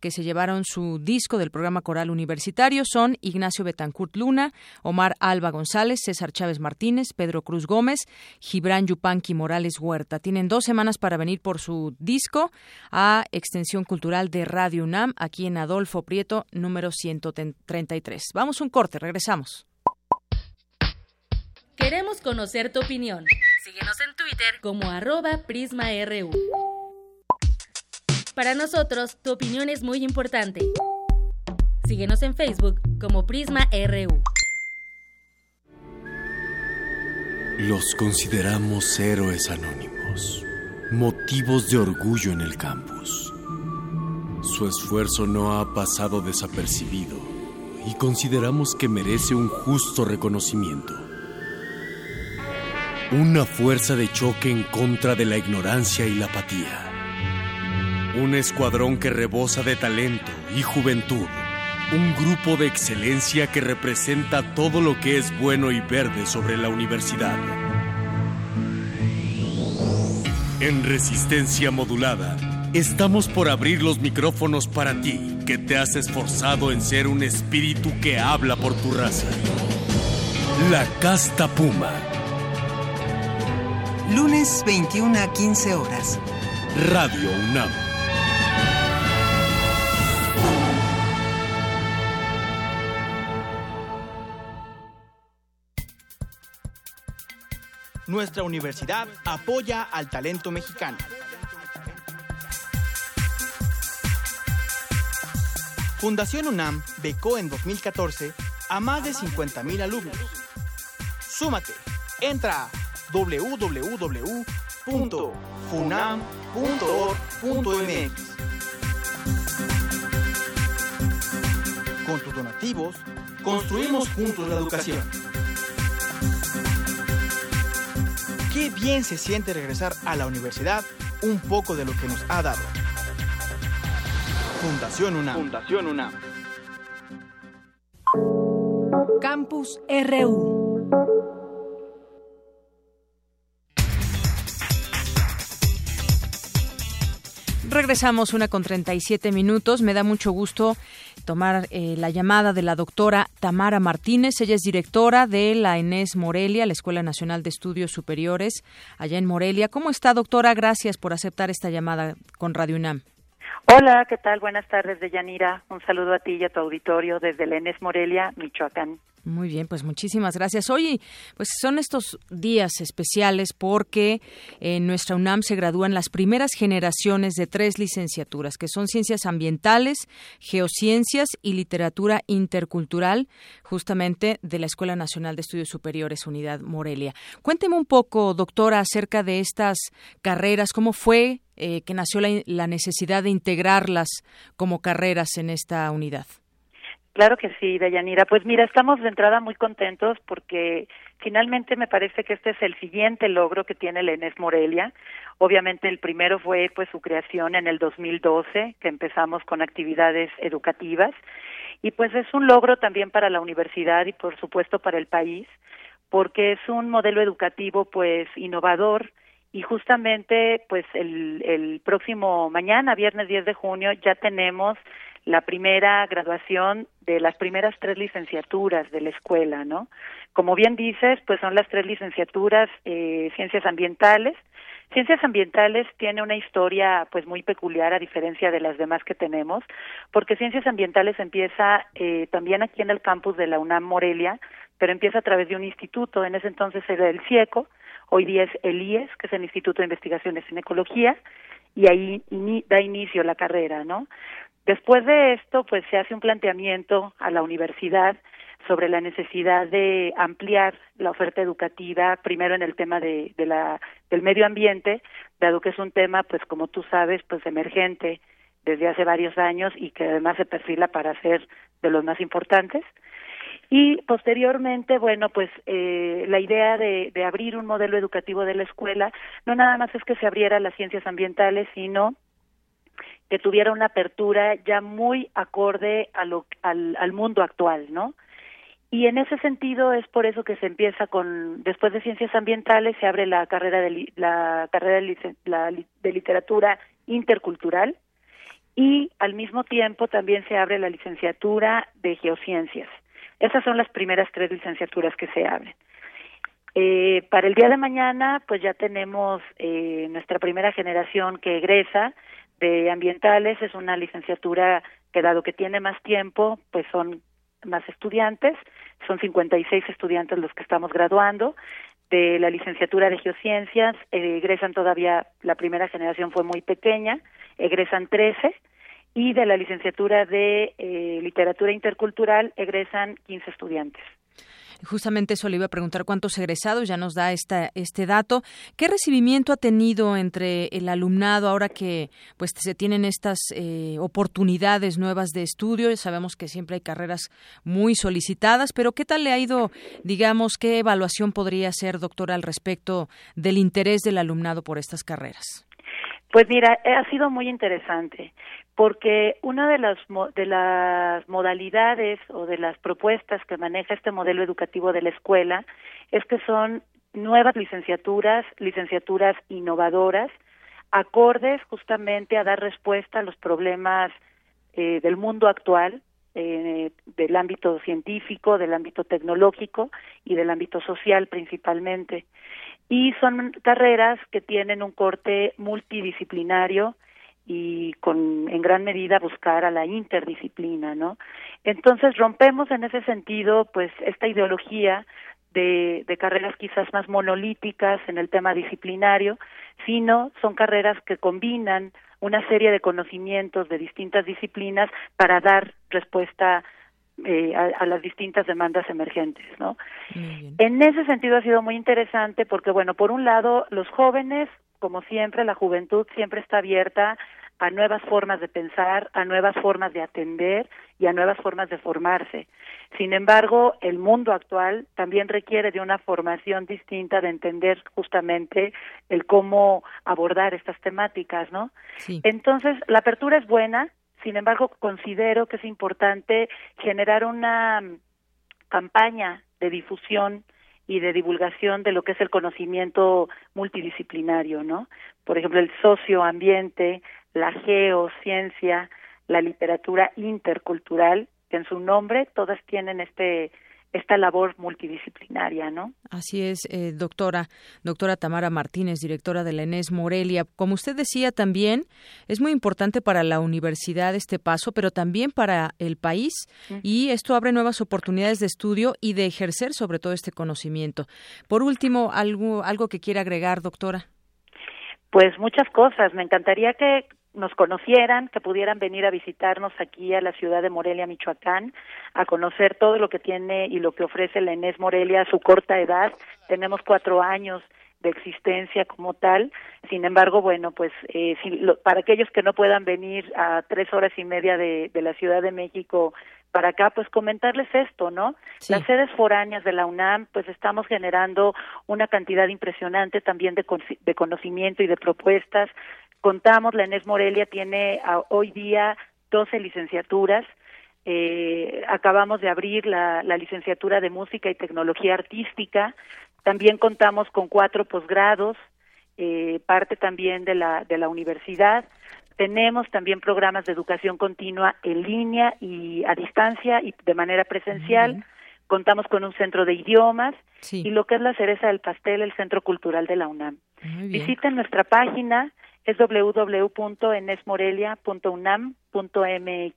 que se llevaron su disco del programa Coral Universitario. Son Ignacio Betancourt Luna, Omar Alba González, César Chávez Martínez, Pedro Cruz Gómez, Gibran Yupanqui Morales Huerta. Tienen dos semanas para venir por su disco a Extensión Cultural de Radio UNAM, aquí en Adolfo Prieto, número 133. Vamos un corte, regresamos. Queremos conocer tu opinión. Síguenos en Twitter como arroba PrismaRU. Para nosotros, tu opinión es muy importante. Síguenos en Facebook como PrismaRU. Los consideramos héroes anónimos, motivos de orgullo en el campus. Su esfuerzo no ha pasado desapercibido y consideramos que merece un justo reconocimiento. Una fuerza de choque en contra de la ignorancia y la apatía. Un escuadrón que rebosa de talento y juventud. Un grupo de excelencia que representa todo lo que es bueno y verde sobre la universidad. En resistencia modulada, estamos por abrir los micrófonos para ti, que te has esforzado en ser un espíritu que habla por tu raza. La Casta Puma. Lunes 21 a 15 horas. Radio UNAM. Nuestra universidad apoya al talento mexicano. Fundación UNAM becó en 2014 a más de 50.000 alumnos. Súmate, entra a www.funam.org.mx. Con tus donativos, construimos juntos la educación. Qué bien se siente regresar a la universidad un poco de lo que nos ha dado. Fundación UNAM. Fundación UNAM. Campus RU. Regresamos una con 37 minutos. Me da mucho gusto tomar eh, la llamada de la doctora Tamara Martínez. Ella es directora de la ENES Morelia, la Escuela Nacional de Estudios Superiores, allá en Morelia. ¿Cómo está, doctora? Gracias por aceptar esta llamada con Radio UNAM. Hola, ¿qué tal? Buenas tardes, Deyanira. Un saludo a ti y a tu auditorio desde la ENES Morelia, Michoacán. Muy bien, pues muchísimas gracias. Hoy, pues son estos días especiales porque en nuestra UNAM se gradúan las primeras generaciones de tres licenciaturas, que son Ciencias Ambientales, Geociencias y Literatura Intercultural, justamente de la Escuela Nacional de Estudios Superiores Unidad Morelia. Cuénteme un poco, doctora, acerca de estas carreras, cómo fue eh, que nació la, la necesidad de integrarlas como carreras en esta unidad. Claro que sí, Deyanira. Pues mira, estamos de entrada muy contentos porque finalmente me parece que este es el siguiente logro que tiene la ENES Morelia. Obviamente el primero fue pues su creación en el 2012, que empezamos con actividades educativas y pues es un logro también para la universidad y por supuesto para el país, porque es un modelo educativo pues innovador y justamente pues el, el próximo mañana, viernes 10 de junio, ya tenemos la primera graduación de las primeras tres licenciaturas de la escuela, ¿no? Como bien dices, pues son las tres licenciaturas eh, ciencias ambientales. Ciencias ambientales tiene una historia pues muy peculiar a diferencia de las demás que tenemos, porque ciencias ambientales empieza eh, también aquí en el campus de la UNAM Morelia, pero empieza a través de un instituto, en ese entonces era el CIECO, hoy día es el IES, que es el Instituto de Investigaciones en Ecología, y ahí da inicio la carrera, ¿no? Después de esto, pues se hace un planteamiento a la universidad sobre la necesidad de ampliar la oferta educativa, primero en el tema de, la, del medio ambiente, dado que es un tema, pues como tú sabes, pues emergente desde hace varios años y que además se perfila para ser de los más importantes. Y posteriormente, bueno, pues eh, la idea de, de abrir un modelo educativo de la escuela no nada más es que se abriera las ciencias ambientales, sino que tuviera una apertura ya muy acorde a lo, al, mundo actual, ¿no? Y en ese sentido es por eso que se empieza con, después de ciencias ambientales, se abre la carrera de, la carrera de, la, literatura intercultural y al mismo tiempo también se abre la licenciatura de geociencias. Esas son las primeras tres licenciaturas que se abren. Eh, para el día de mañana, pues ya tenemos eh, nuestra primera generación que egresa de ambientales es una licenciatura que dado que tiene más tiempo, pues son más estudiantes, son 56 estudiantes los que estamos graduando. De la licenciatura de geociencias egresan todavía, la primera generación fue muy pequeña, egresan 13 y de la licenciatura de eh, literatura intercultural egresan 15 estudiantes. Justamente eso le iba a preguntar cuántos egresados, ya nos da esta, este dato. ¿Qué recibimiento ha tenido entre el alumnado ahora que pues se tienen estas eh, oportunidades nuevas de estudio? Sabemos que siempre hay carreras muy solicitadas, pero ¿qué tal le ha ido, digamos, qué evaluación podría hacer, doctora, al respecto del interés del alumnado por estas carreras? Pues mira, ha sido muy interesante porque una de las de las modalidades o de las propuestas que maneja este modelo educativo de la escuela es que son nuevas licenciaturas, licenciaturas innovadoras, acordes justamente a dar respuesta a los problemas eh, del mundo actual, eh, del ámbito científico, del ámbito tecnológico y del ámbito social principalmente. Y son carreras que tienen un corte multidisciplinario, y con en gran medida buscar a la interdisciplina, ¿no? Entonces rompemos en ese sentido pues esta ideología de, de carreras quizás más monolíticas en el tema disciplinario, sino son carreras que combinan una serie de conocimientos de distintas disciplinas para dar respuesta eh, a, a, las distintas demandas emergentes, ¿no? En ese sentido ha sido muy interesante porque, bueno, por un lado, los jóvenes como siempre, la juventud siempre está abierta a nuevas formas de pensar, a nuevas formas de atender y a nuevas formas de formarse. Sin embargo, el mundo actual también requiere de una formación distinta de entender justamente el cómo abordar estas temáticas, ¿no? Entonces, la apertura es buena, sin embargo, considero que es importante generar una campaña de difusión y de divulgación de lo que es el conocimiento multidisciplinario, ¿no? Por ejemplo, el socioambiente, la geociencia, la literatura intercultural, que en su nombre todas tienen este esta labor multidisciplinaria, ¿no? Así es, eh, doctora, doctora Tamara Martínez, directora de la ENES Morelia. Como usted decía también, es muy importante para la universidad este paso, pero también para el país y esto abre nuevas oportunidades de estudio y de ejercer sobre todo este conocimiento. Por último, algo, algo que quiera agregar, doctora. Pues muchas cosas. Me encantaría que nos conocieran, que pudieran venir a visitarnos aquí a la ciudad de Morelia, Michoacán, a conocer todo lo que tiene y lo que ofrece la Inés Morelia a su corta edad. Tenemos cuatro años de existencia como tal. Sin embargo, bueno, pues eh, para aquellos que no puedan venir a tres horas y media de la Ciudad de México para acá, pues comentarles esto, ¿no? Las sedes foráneas de la UNAM, pues estamos generando una cantidad impresionante también de, de conocimiento y de propuestas. Contamos, la ENES Morelia tiene hoy día 12 licenciaturas, eh, acabamos de abrir la, licenciatura de Música y Tecnología Artística, también contamos con cuatro posgrados, eh, parte también de la, de la universidad, tenemos también programas de educación continua en línea y a distancia y de manera presencial, contamos con un centro de idiomas y lo que es la cereza del pastel, el Centro Cultural de la UNAM. Visiten nuestra página es www.enesmorelia.unam.mx.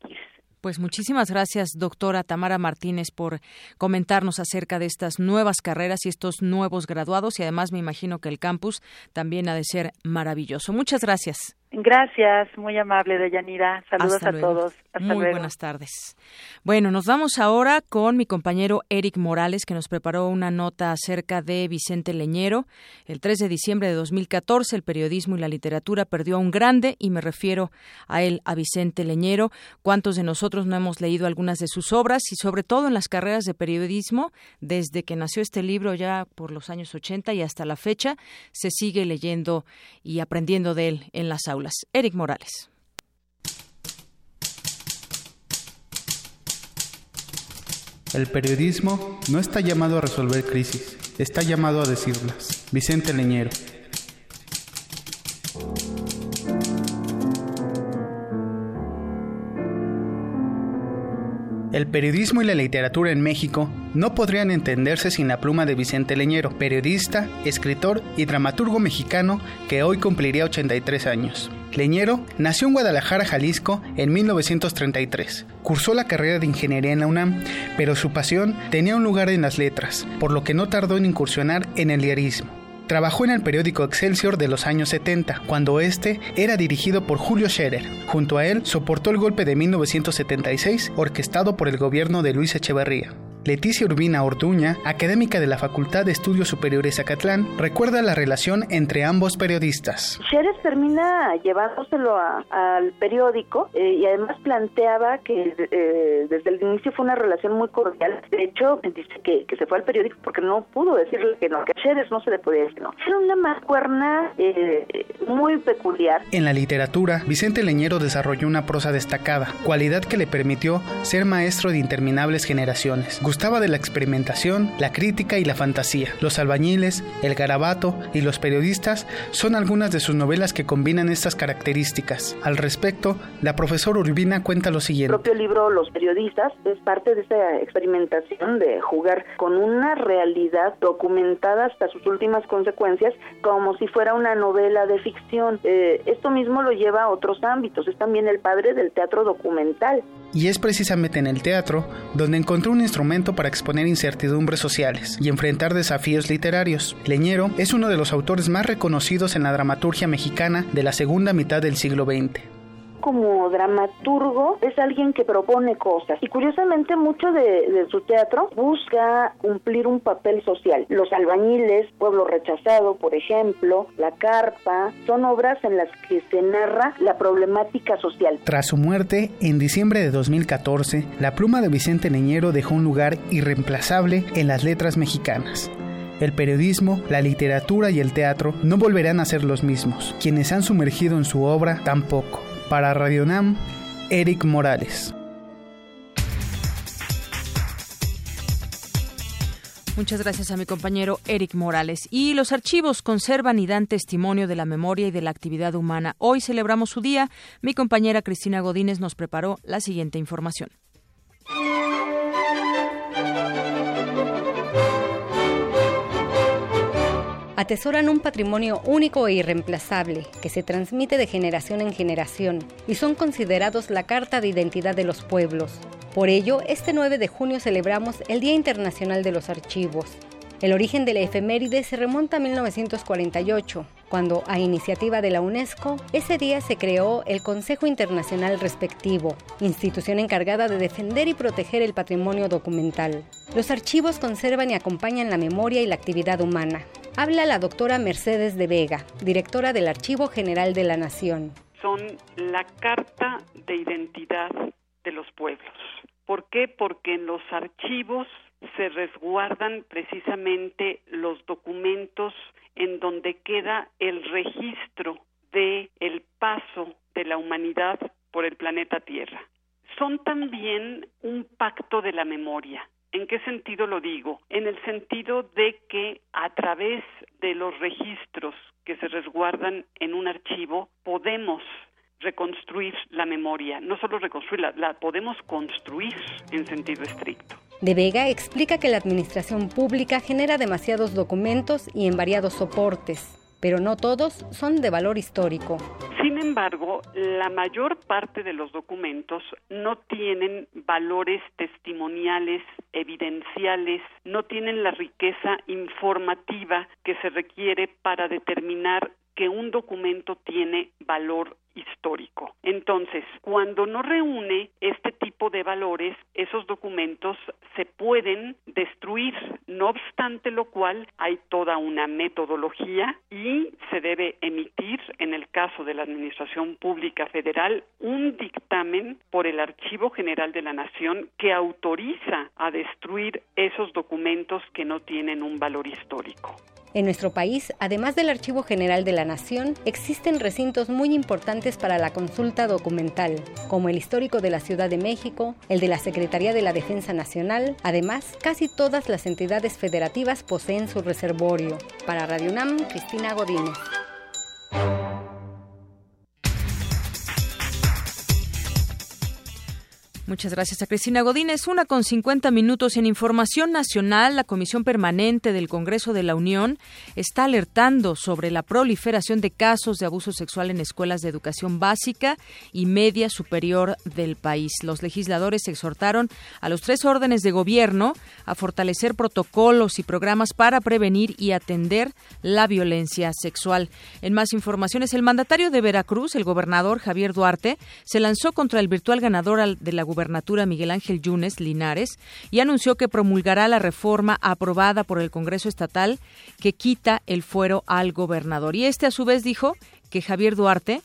Pues muchísimas gracias, doctora Tamara Martínez, por comentarnos acerca de estas nuevas carreras y estos nuevos graduados y además me imagino que el campus también ha de ser maravilloso. Muchas gracias. Gracias, muy amable, Deyanira. Saludos a todos. muy buenas tardes. Bueno, nos vamos ahora con mi compañero Eric Morales, que nos preparó una nota acerca de Vicente Leñero. El 3 de diciembre de 2014, el periodismo y la literatura perdió a un grande, y me refiero a él, a Vicente Leñero. ¿Cuántos de nosotros no hemos leído algunas de sus obras? Y sobre todo en las carreras de periodismo, desde que nació este libro ya por los años 80 y hasta la fecha, se sigue leyendo y aprendiendo de él en las aulas. Eric Morales. El periodismo no está llamado a resolver crisis, está llamado a decirlas. Vicente Leñero. El periodismo y la literatura en México no podrían entenderse sin la pluma de Vicente Leñero, periodista, escritor y dramaturgo mexicano que hoy cumpliría 83 años. Leñero nació en Guadalajara, Jalisco, en 1933. Cursó la carrera de ingeniería en la UNAM, pero su pasión tenía un lugar en las letras, por lo que no tardó en incursionar en el diarismo. Trabajó en el periódico Excelsior de los años 70, cuando este era dirigido por Julio Scherer. Junto a él soportó el golpe de 1976, orquestado por el gobierno de Luis Echeverría. Leticia Urbina Orduña, académica de la Facultad de Estudios Superiores Acatlán, recuerda la relación entre ambos periodistas. Shérez termina llevándoselo al periódico eh, y además planteaba que eh, desde el inicio fue una relación muy cordial. De hecho, dice que, se fue al periódico porque no pudo decirle que no, que a Shérez no se le podía decir no. Era una mascuerna eh, muy peculiar. En la literatura, Vicente Leñero desarrolló una prosa destacada, cualidad que le permitió ser maestro de interminables generaciones. Gustaba de la experimentación, la crítica y la fantasía. Los albañiles, el garabato y los periodistas son algunas de sus novelas que combinan estas características. Al respecto, la profesora Urbina cuenta lo siguiente. El propio libro Los periodistas es parte de esa experimentación de jugar con una realidad documentada hasta sus últimas consecuencias como si fuera una novela de ficción. Eh, esto mismo lo lleva a otros ámbitos. Es también el padre del teatro documental. Y es precisamente en el teatro donde encontró un instrumento para exponer incertidumbres sociales y enfrentar desafíos literarios. Leñero es uno de los autores más reconocidos en la dramaturgia mexicana de la segunda mitad del siglo XX como dramaturgo es alguien que propone cosas y curiosamente mucho de, su teatro busca cumplir un papel social. Los albañiles, Pueblo Rechazado, por ejemplo, La Carpa, son obras en las que se narra la problemática social. Tras su muerte, en diciembre de 2014, la pluma de Vicente Leñero dejó un lugar irreemplazable en las letras mexicanas. El periodismo, la literatura y el teatro no volverán a ser los mismos. Quienes han sumergido en su obra tampoco. Para Radio Nam, Eric Morales. Muchas gracias a mi compañero Eric Morales. Y los archivos conservan y dan testimonio de la memoria y de la actividad humana. Hoy celebramos su día. Mi compañera Cristina Godínez nos preparó la siguiente información. Atesoran un patrimonio único e irreemplazable que se transmite de generación en generación y son considerados la carta de identidad de los pueblos. Por ello, este 9 de junio celebramos el Día Internacional de los Archivos. El origen de la efeméride se remonta a 1948, cuando, a iniciativa de la UNESCO, ese día se creó el Consejo Internacional Respectivo, institución encargada de defender y proteger el patrimonio documental. Los archivos conservan y acompañan la memoria y la actividad humana, Habla la doctora Mercedes de Vega, directora del Archivo General de la Nación. Son la carta de identidad de los pueblos. ¿Por qué? Porque en los archivos se resguardan precisamente los documentos en donde queda el registro de el paso de la humanidad por el planeta Tierra. Son también un pacto de la memoria. ¿En qué sentido lo digo? En el sentido de que a través de los registros que se resguardan en un archivo podemos reconstruir la memoria, no solo reconstruirla, la podemos construir en sentido estricto. De Vega explica que la administración pública genera demasiados documentos y en variados soportes pero no todos son de valor histórico. Sin embargo, la mayor parte de los documentos no tienen valores testimoniales, evidenciales, no tienen la riqueza informativa que se requiere para determinar que un documento tiene valor histórico. Entonces, cuando no reúne este tipo de valores, esos documentos se pueden destruir, no obstante lo cual hay toda una metodología y se debe emitir, en el caso de la Administración Pública Federal, un dictamen por el Archivo General de la Nación que autoriza a destruir esos documentos que no tienen un valor histórico. En nuestro país, además del Archivo General de la Nación, existen recintos muy importantes para la consulta documental, como el histórico de la Ciudad de México, el de la Secretaría de la Defensa Nacional. Además, casi todas las entidades federativas poseen su reservorio. Para Radio UNAM, Cristina Godínez. Muchas gracias a Cristina Godínez. Una con 50 minutos en Información Nacional. La Comisión Permanente del Congreso de la Unión está alertando sobre la proliferación de casos de abuso sexual en escuelas de educación básica y media superior del país. Los legisladores exhortaron a los tres órdenes de gobierno a fortalecer protocolos y programas para prevenir y atender la violencia sexual. En más informaciones, el mandatario de Veracruz, el gobernador Javier Duarte, se lanzó contra el virtual ganador de la gubernatura gobernatura Miguel Ángel Yunes Linares y anunció que promulgará la reforma aprobada por el Congreso Estatal que quita el fuero al gobernador. Y este a su vez dijo que Javier Duarte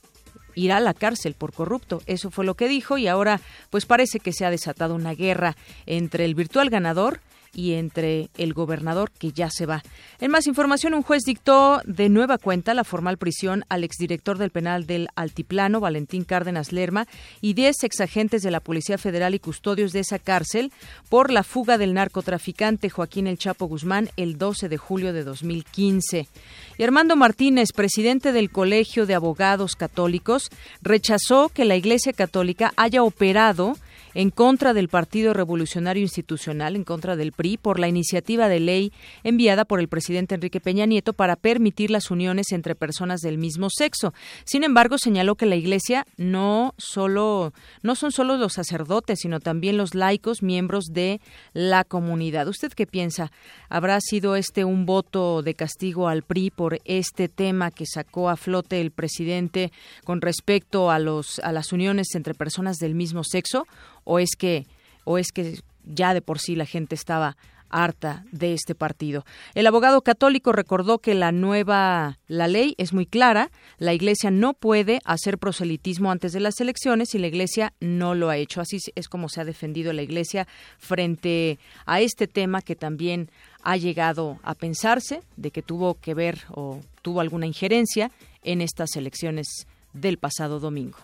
irá a la cárcel por corrupto. Eso fue lo que dijo y ahora pues parece que se ha desatado una guerra entre el virtual ganador y entre el gobernador que ya se va. En más información, un juez dictó de nueva cuenta la formal prisión al exdirector del penal del Altiplano, Valentín Cárdenas Lerma, y 10 exagentes de la Policía Federal y custodios de esa cárcel por la fuga del narcotraficante Joaquín El Chapo Guzmán el 12 de julio de 2015. Y Armando Martínez, presidente del Colegio de Abogados Católicos, rechazó que la Iglesia Católica haya operado en contra del Partido Revolucionario Institucional, en contra del PRI, por la iniciativa de ley enviada por el presidente Enrique Peña Nieto para permitir las uniones entre personas del mismo sexo. Sin embargo, señaló que la Iglesia no solo no son solo los sacerdotes, sino también los laicos, miembros de la comunidad. ¿Usted qué piensa? ¿Habrá sido este un voto de castigo al PRI por este tema que sacó a flote el presidente con respecto a los a las uniones entre personas del mismo sexo o es que o es que ya de por sí la gente estaba harta de este partido. El abogado católico recordó que la nueva la ley es muy clara, la Iglesia no puede hacer proselitismo antes de las elecciones y la Iglesia no lo ha hecho. Así es como se ha defendido la Iglesia frente a este tema que también ha llegado a pensarse de que tuvo que ver o tuvo alguna injerencia en estas elecciones del pasado domingo.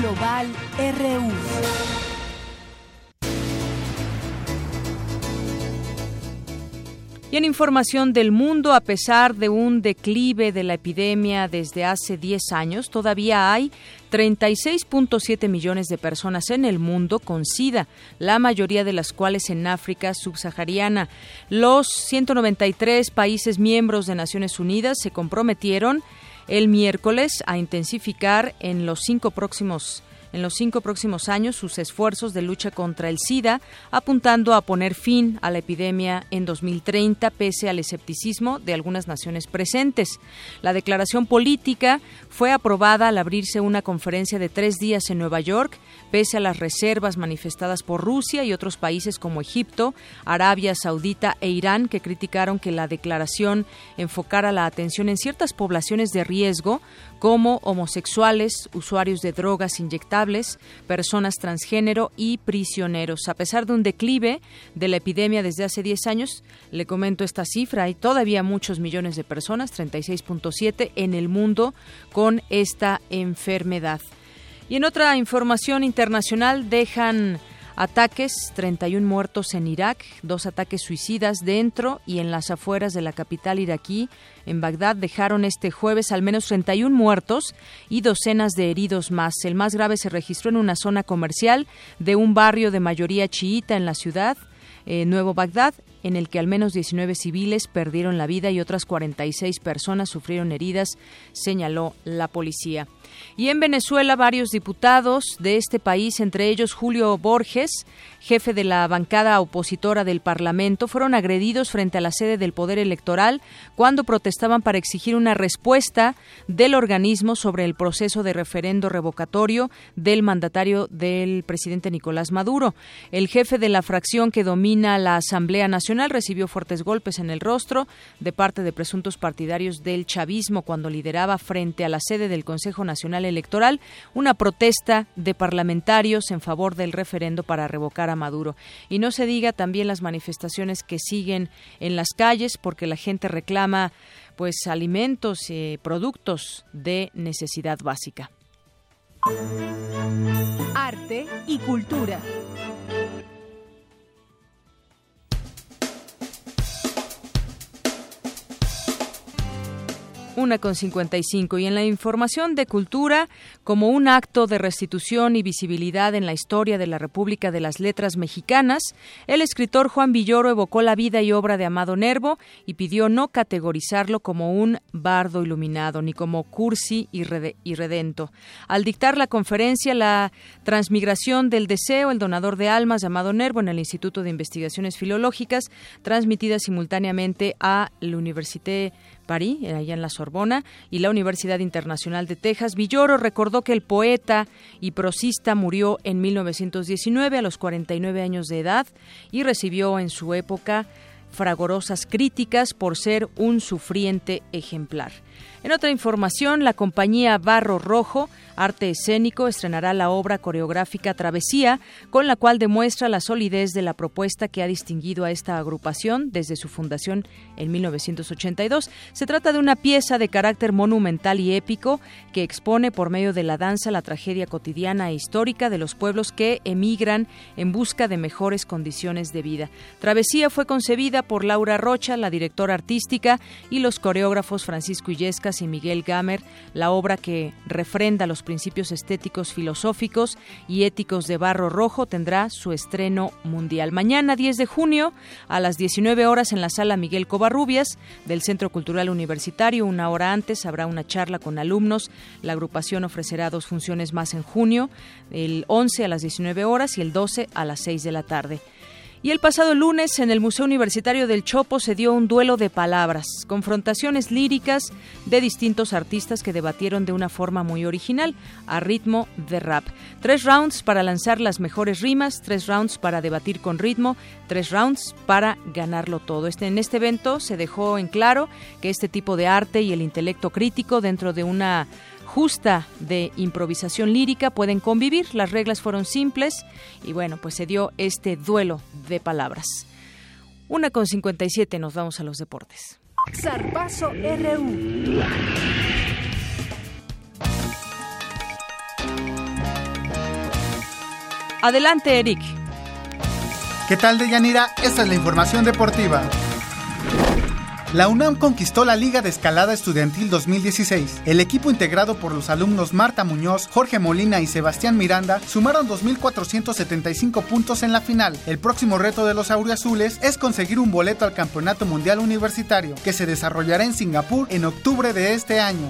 Global RU. Y en información del mundo, a pesar de un declive de la epidemia desde hace 10 años, todavía hay 36.7 millones de personas en el mundo con SIDA, la mayoría de las cuales en África subsahariana. Los 193 países miembros de Naciones Unidas se comprometieron el miércoles a intensificar en los cinco próximos en los cinco próximos años sus esfuerzos de lucha contra el SIDA, apuntando a poner fin a la epidemia en 2030, pese al escepticismo de algunas naciones presentes. La declaración política fue aprobada al abrirse una conferencia de tres días en Nueva York, pese a las reservas manifestadas por Rusia y otros países como Egipto, Arabia Saudita e Irán, que criticaron que la declaración enfocara la atención en ciertas poblaciones de riesgo, como homosexuales, usuarios de drogas inyectables, personas transgénero y prisioneros. A pesar de un declive de la epidemia desde hace 10 años, le comento esta cifra, hay todavía muchos millones de personas, 36.7 en el mundo con esta enfermedad. Y en otra información internacional dejan Ataques, 31 muertos en Irak, dos ataques suicidas dentro y en las afueras de la capital iraquí. En Bagdad dejaron este jueves al menos 31 muertos y docenas de heridos más. El más grave se registró en una zona comercial de un barrio de mayoría chiita en la ciudad. Eh, Nuevo Bagdad, en el que al menos 19 civiles perdieron la vida y otras 46 personas sufrieron heridas, señaló la policía. Y en Venezuela, varios diputados de este país, entre ellos Julio Borges, jefe de la bancada opositora del Parlamento, fueron agredidos frente a la sede del Poder Electoral cuando protestaban para exigir una respuesta del organismo sobre el proceso de referendo revocatorio del mandatario del presidente Nicolás Maduro. El jefe de la fracción que domina la Asamblea Nacional recibió fuertes golpes en el rostro de parte de presuntos partidarios del chavismo cuando lideraba frente a la sede del Consejo Nacional Electoral una protesta de parlamentarios en favor del referendo para revocar a Maduro. Y no se diga también las manifestaciones que siguen en las calles porque la gente reclama pues alimentos y eh, productos de necesidad básica. Arte y cultura. Una con 55. Y en la información de cultura, como un acto de restitución y visibilidad en la historia de la República de las Letras Mexicanas, el escritor Juan Villoro evocó la vida y obra de Amado Nervo y pidió no categorizarlo como un bardo iluminado ni como cursi y, redento. Al dictar la conferencia La transmigración del deseo, el donador de almas de Amado Nervo en el Instituto de Investigaciones Filológicas, transmitida simultáneamente a la Université París, allá en la Sorbona, y la Universidad Internacional de Texas. Villoro recordó que el poeta y prosista murió en 1919 a los 49 años de edad y recibió en su época fragorosas críticas por ser un sufriente ejemplar. En otra información, la compañía Barro Rojo Arte Escénico estrenará la obra coreográfica Travesía, con la cual demuestra la solidez de la propuesta que ha distinguido a esta agrupación desde su fundación en 1982. Se trata de una pieza de carácter monumental y épico que expone por medio de la danza la tragedia cotidiana e histórica de los pueblos que emigran en busca de mejores condiciones de vida. Travesía fue concebida por Laura Rocha, la directora artística, y los coreógrafos Francisco Y Miguel Gamer, la obra que refrenda los principios estéticos, filosóficos y éticos de Barro Rojo tendrá su estreno mundial. Mañana, 10 de junio, a las 19 horas en la sala Miguel Covarrubias del Centro Cultural Universitario. Una hora antes habrá una charla con alumnos. La agrupación ofrecerá dos funciones más en junio, el 11 a las 19 horas y el 12 a las 6 de la tarde. Y el pasado lunes en el Museo Universitario del Chopo se dio un duelo de palabras, confrontaciones líricas de distintos artistas que debatieron de una forma muy original, a ritmo de rap. Tres rounds para lanzar las mejores rimas, tres rounds para debatir con ritmo, tres rounds para ganarlo todo. Este, en este evento se dejó en claro que este tipo de arte y el intelecto crítico dentro de una justa de improvisación lírica pueden convivir. Las reglas fueron simples y bueno, pues se dio este duelo de palabras. Una con 57 nos vamos a los deportes. Zarpazo RU. Adelante, Eric. ¿Qué tal, Deyanira? Esta es la información deportiva. La UNAM conquistó la Liga de Escalada Estudiantil 2016. El equipo integrado por los alumnos Marta Muñoz, Jorge Molina y Sebastián Miranda sumaron 2.475 puntos en la final. El próximo reto de los auriazules es conseguir un boleto al Campeonato Mundial Universitario, que se desarrollará en Singapur en octubre de este año.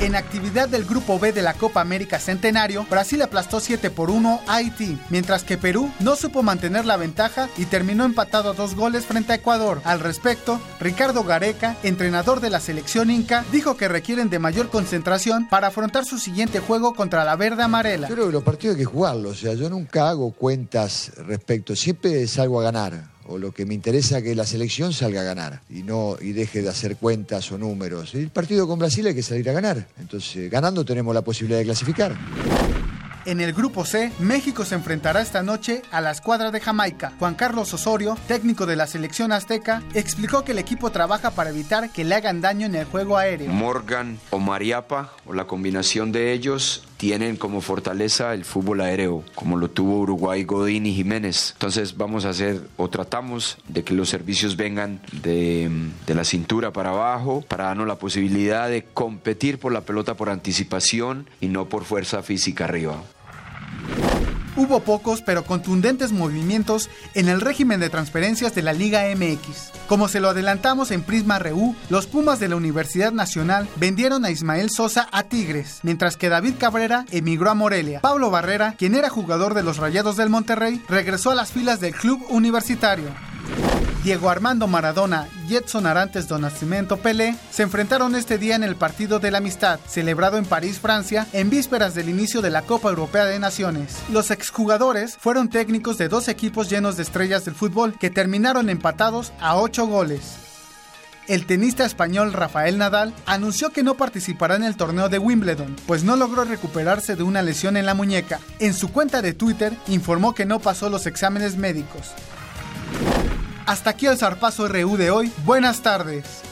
En actividad del Grupo B de la Copa América Centenario, Brasil aplastó 7 por 1 a Haití, mientras que Perú no supo mantener la ventaja y terminó empatado a dos goles frente a Ecuador. Al respecto, Ricardo Gareca, entrenador de la selección inca, dijo que requieren de mayor concentración para afrontar su siguiente juego contra la verde amarela. Yo creo que los partidos hay que jugarlos, o sea, yo nunca hago cuentas respecto, siempre salgo a ganar o lo que me interesa es que la selección salga a ganar y no y deje de hacer cuentas o números. El partido con Brasil hay que salir a ganar. Entonces, ganando tenemos la posibilidad de clasificar. En el grupo C, México se enfrentará esta noche a la escuadra de Jamaica. Juan Carlos Osorio, técnico de la selección azteca, explicó que el equipo trabaja para evitar que le hagan daño en el juego aéreo. Morgan o Mariapa, o la combinación de ellos, tienen como fortaleza el fútbol aéreo, como lo tuvo Uruguay, Godín y Jiménez. Entonces vamos a hacer o tratamos de que los servicios vengan de, la cintura para abajo para darnos la posibilidad de competir por la pelota por anticipación y no por fuerza física arriba. Hubo pocos pero contundentes movimientos en el régimen de transferencias de la Liga MX. Como se lo adelantamos en Prisma RU, los Pumas de la Universidad Nacional vendieron a Ismael Sosa a Tigres, mientras que David Cabrera emigró a Morelia. Pablo Barrera, quien era jugador de los Rayados del Monterrey, regresó a las filas del club universitario. Diego Armando Maradona y Edson Arantes do Nascimento Pelé se enfrentaron este día en el Partido de la Amistad, celebrado en París, Francia, en vísperas del inicio de la Copa Europea de Naciones. Los exjugadores fueron técnicos de dos equipos llenos de estrellas del fútbol que terminaron empatados a ocho goles. El tenista español Rafael Nadal anunció que no participará en el torneo de Wimbledon, pues no logró recuperarse de una lesión en la muñeca. En su cuenta de Twitter informó que no pasó los exámenes médicos. Hasta aquí el zarpazo RU de hoy. Buenas tardes.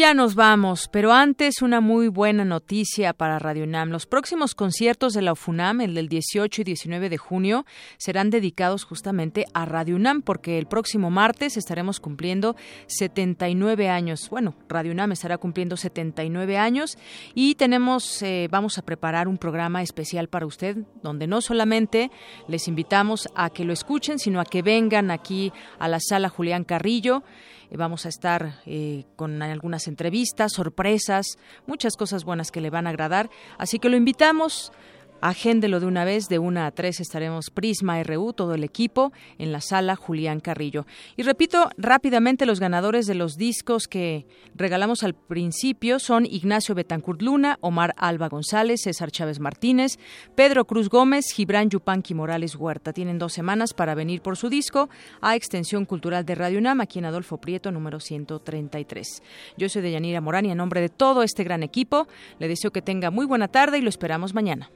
Ya nos vamos, pero antes una muy buena noticia para Radio UNAM. Los próximos conciertos de la UFUNAM, el del 18 y 19 de junio, serán dedicados justamente a Radio UNAM, porque el próximo martes estaremos cumpliendo 79 años. Bueno, Radio UNAM estará cumpliendo 79 años y tenemos, eh, vamos a preparar un programa especial para usted, donde no solamente les invitamos a que lo escuchen, sino a que vengan aquí a la sala Julián Carrillo. Eh, vamos a estar eh, con algunas entrevistas, sorpresas, muchas cosas buenas que le van a agradar. Así que lo invitamos Agéndelo de una vez, de una a tres estaremos Prisma RU, todo el equipo, en la sala Julián Carrillo. Y repito rápidamente los ganadores de los discos que regalamos al principio son Ignacio Betancourt Luna, Omar Alba González, César Chávez Martínez, Pedro Cruz Gómez, Gibran Yupanqui Morales Huerta. Tienen dos semanas para venir por su disco a Extensión Cultural de Radio UNAM, aquí en Adolfo Prieto, número 133. Yo soy Deyanira Morán y en nombre de todo este gran equipo, le deseo que tenga muy buena tarde y lo esperamos mañana.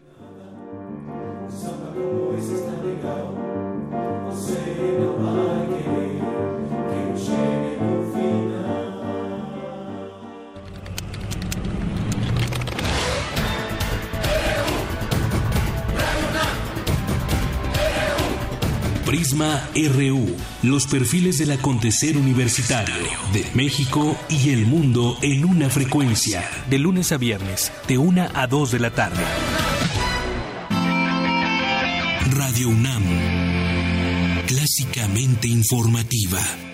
Prisma RU, los perfiles del acontecer universitario de México y el mundo en una frecuencia, de lunes a viernes, de una a 2 de la tarde. Radio UNAM, clásicamente informativa.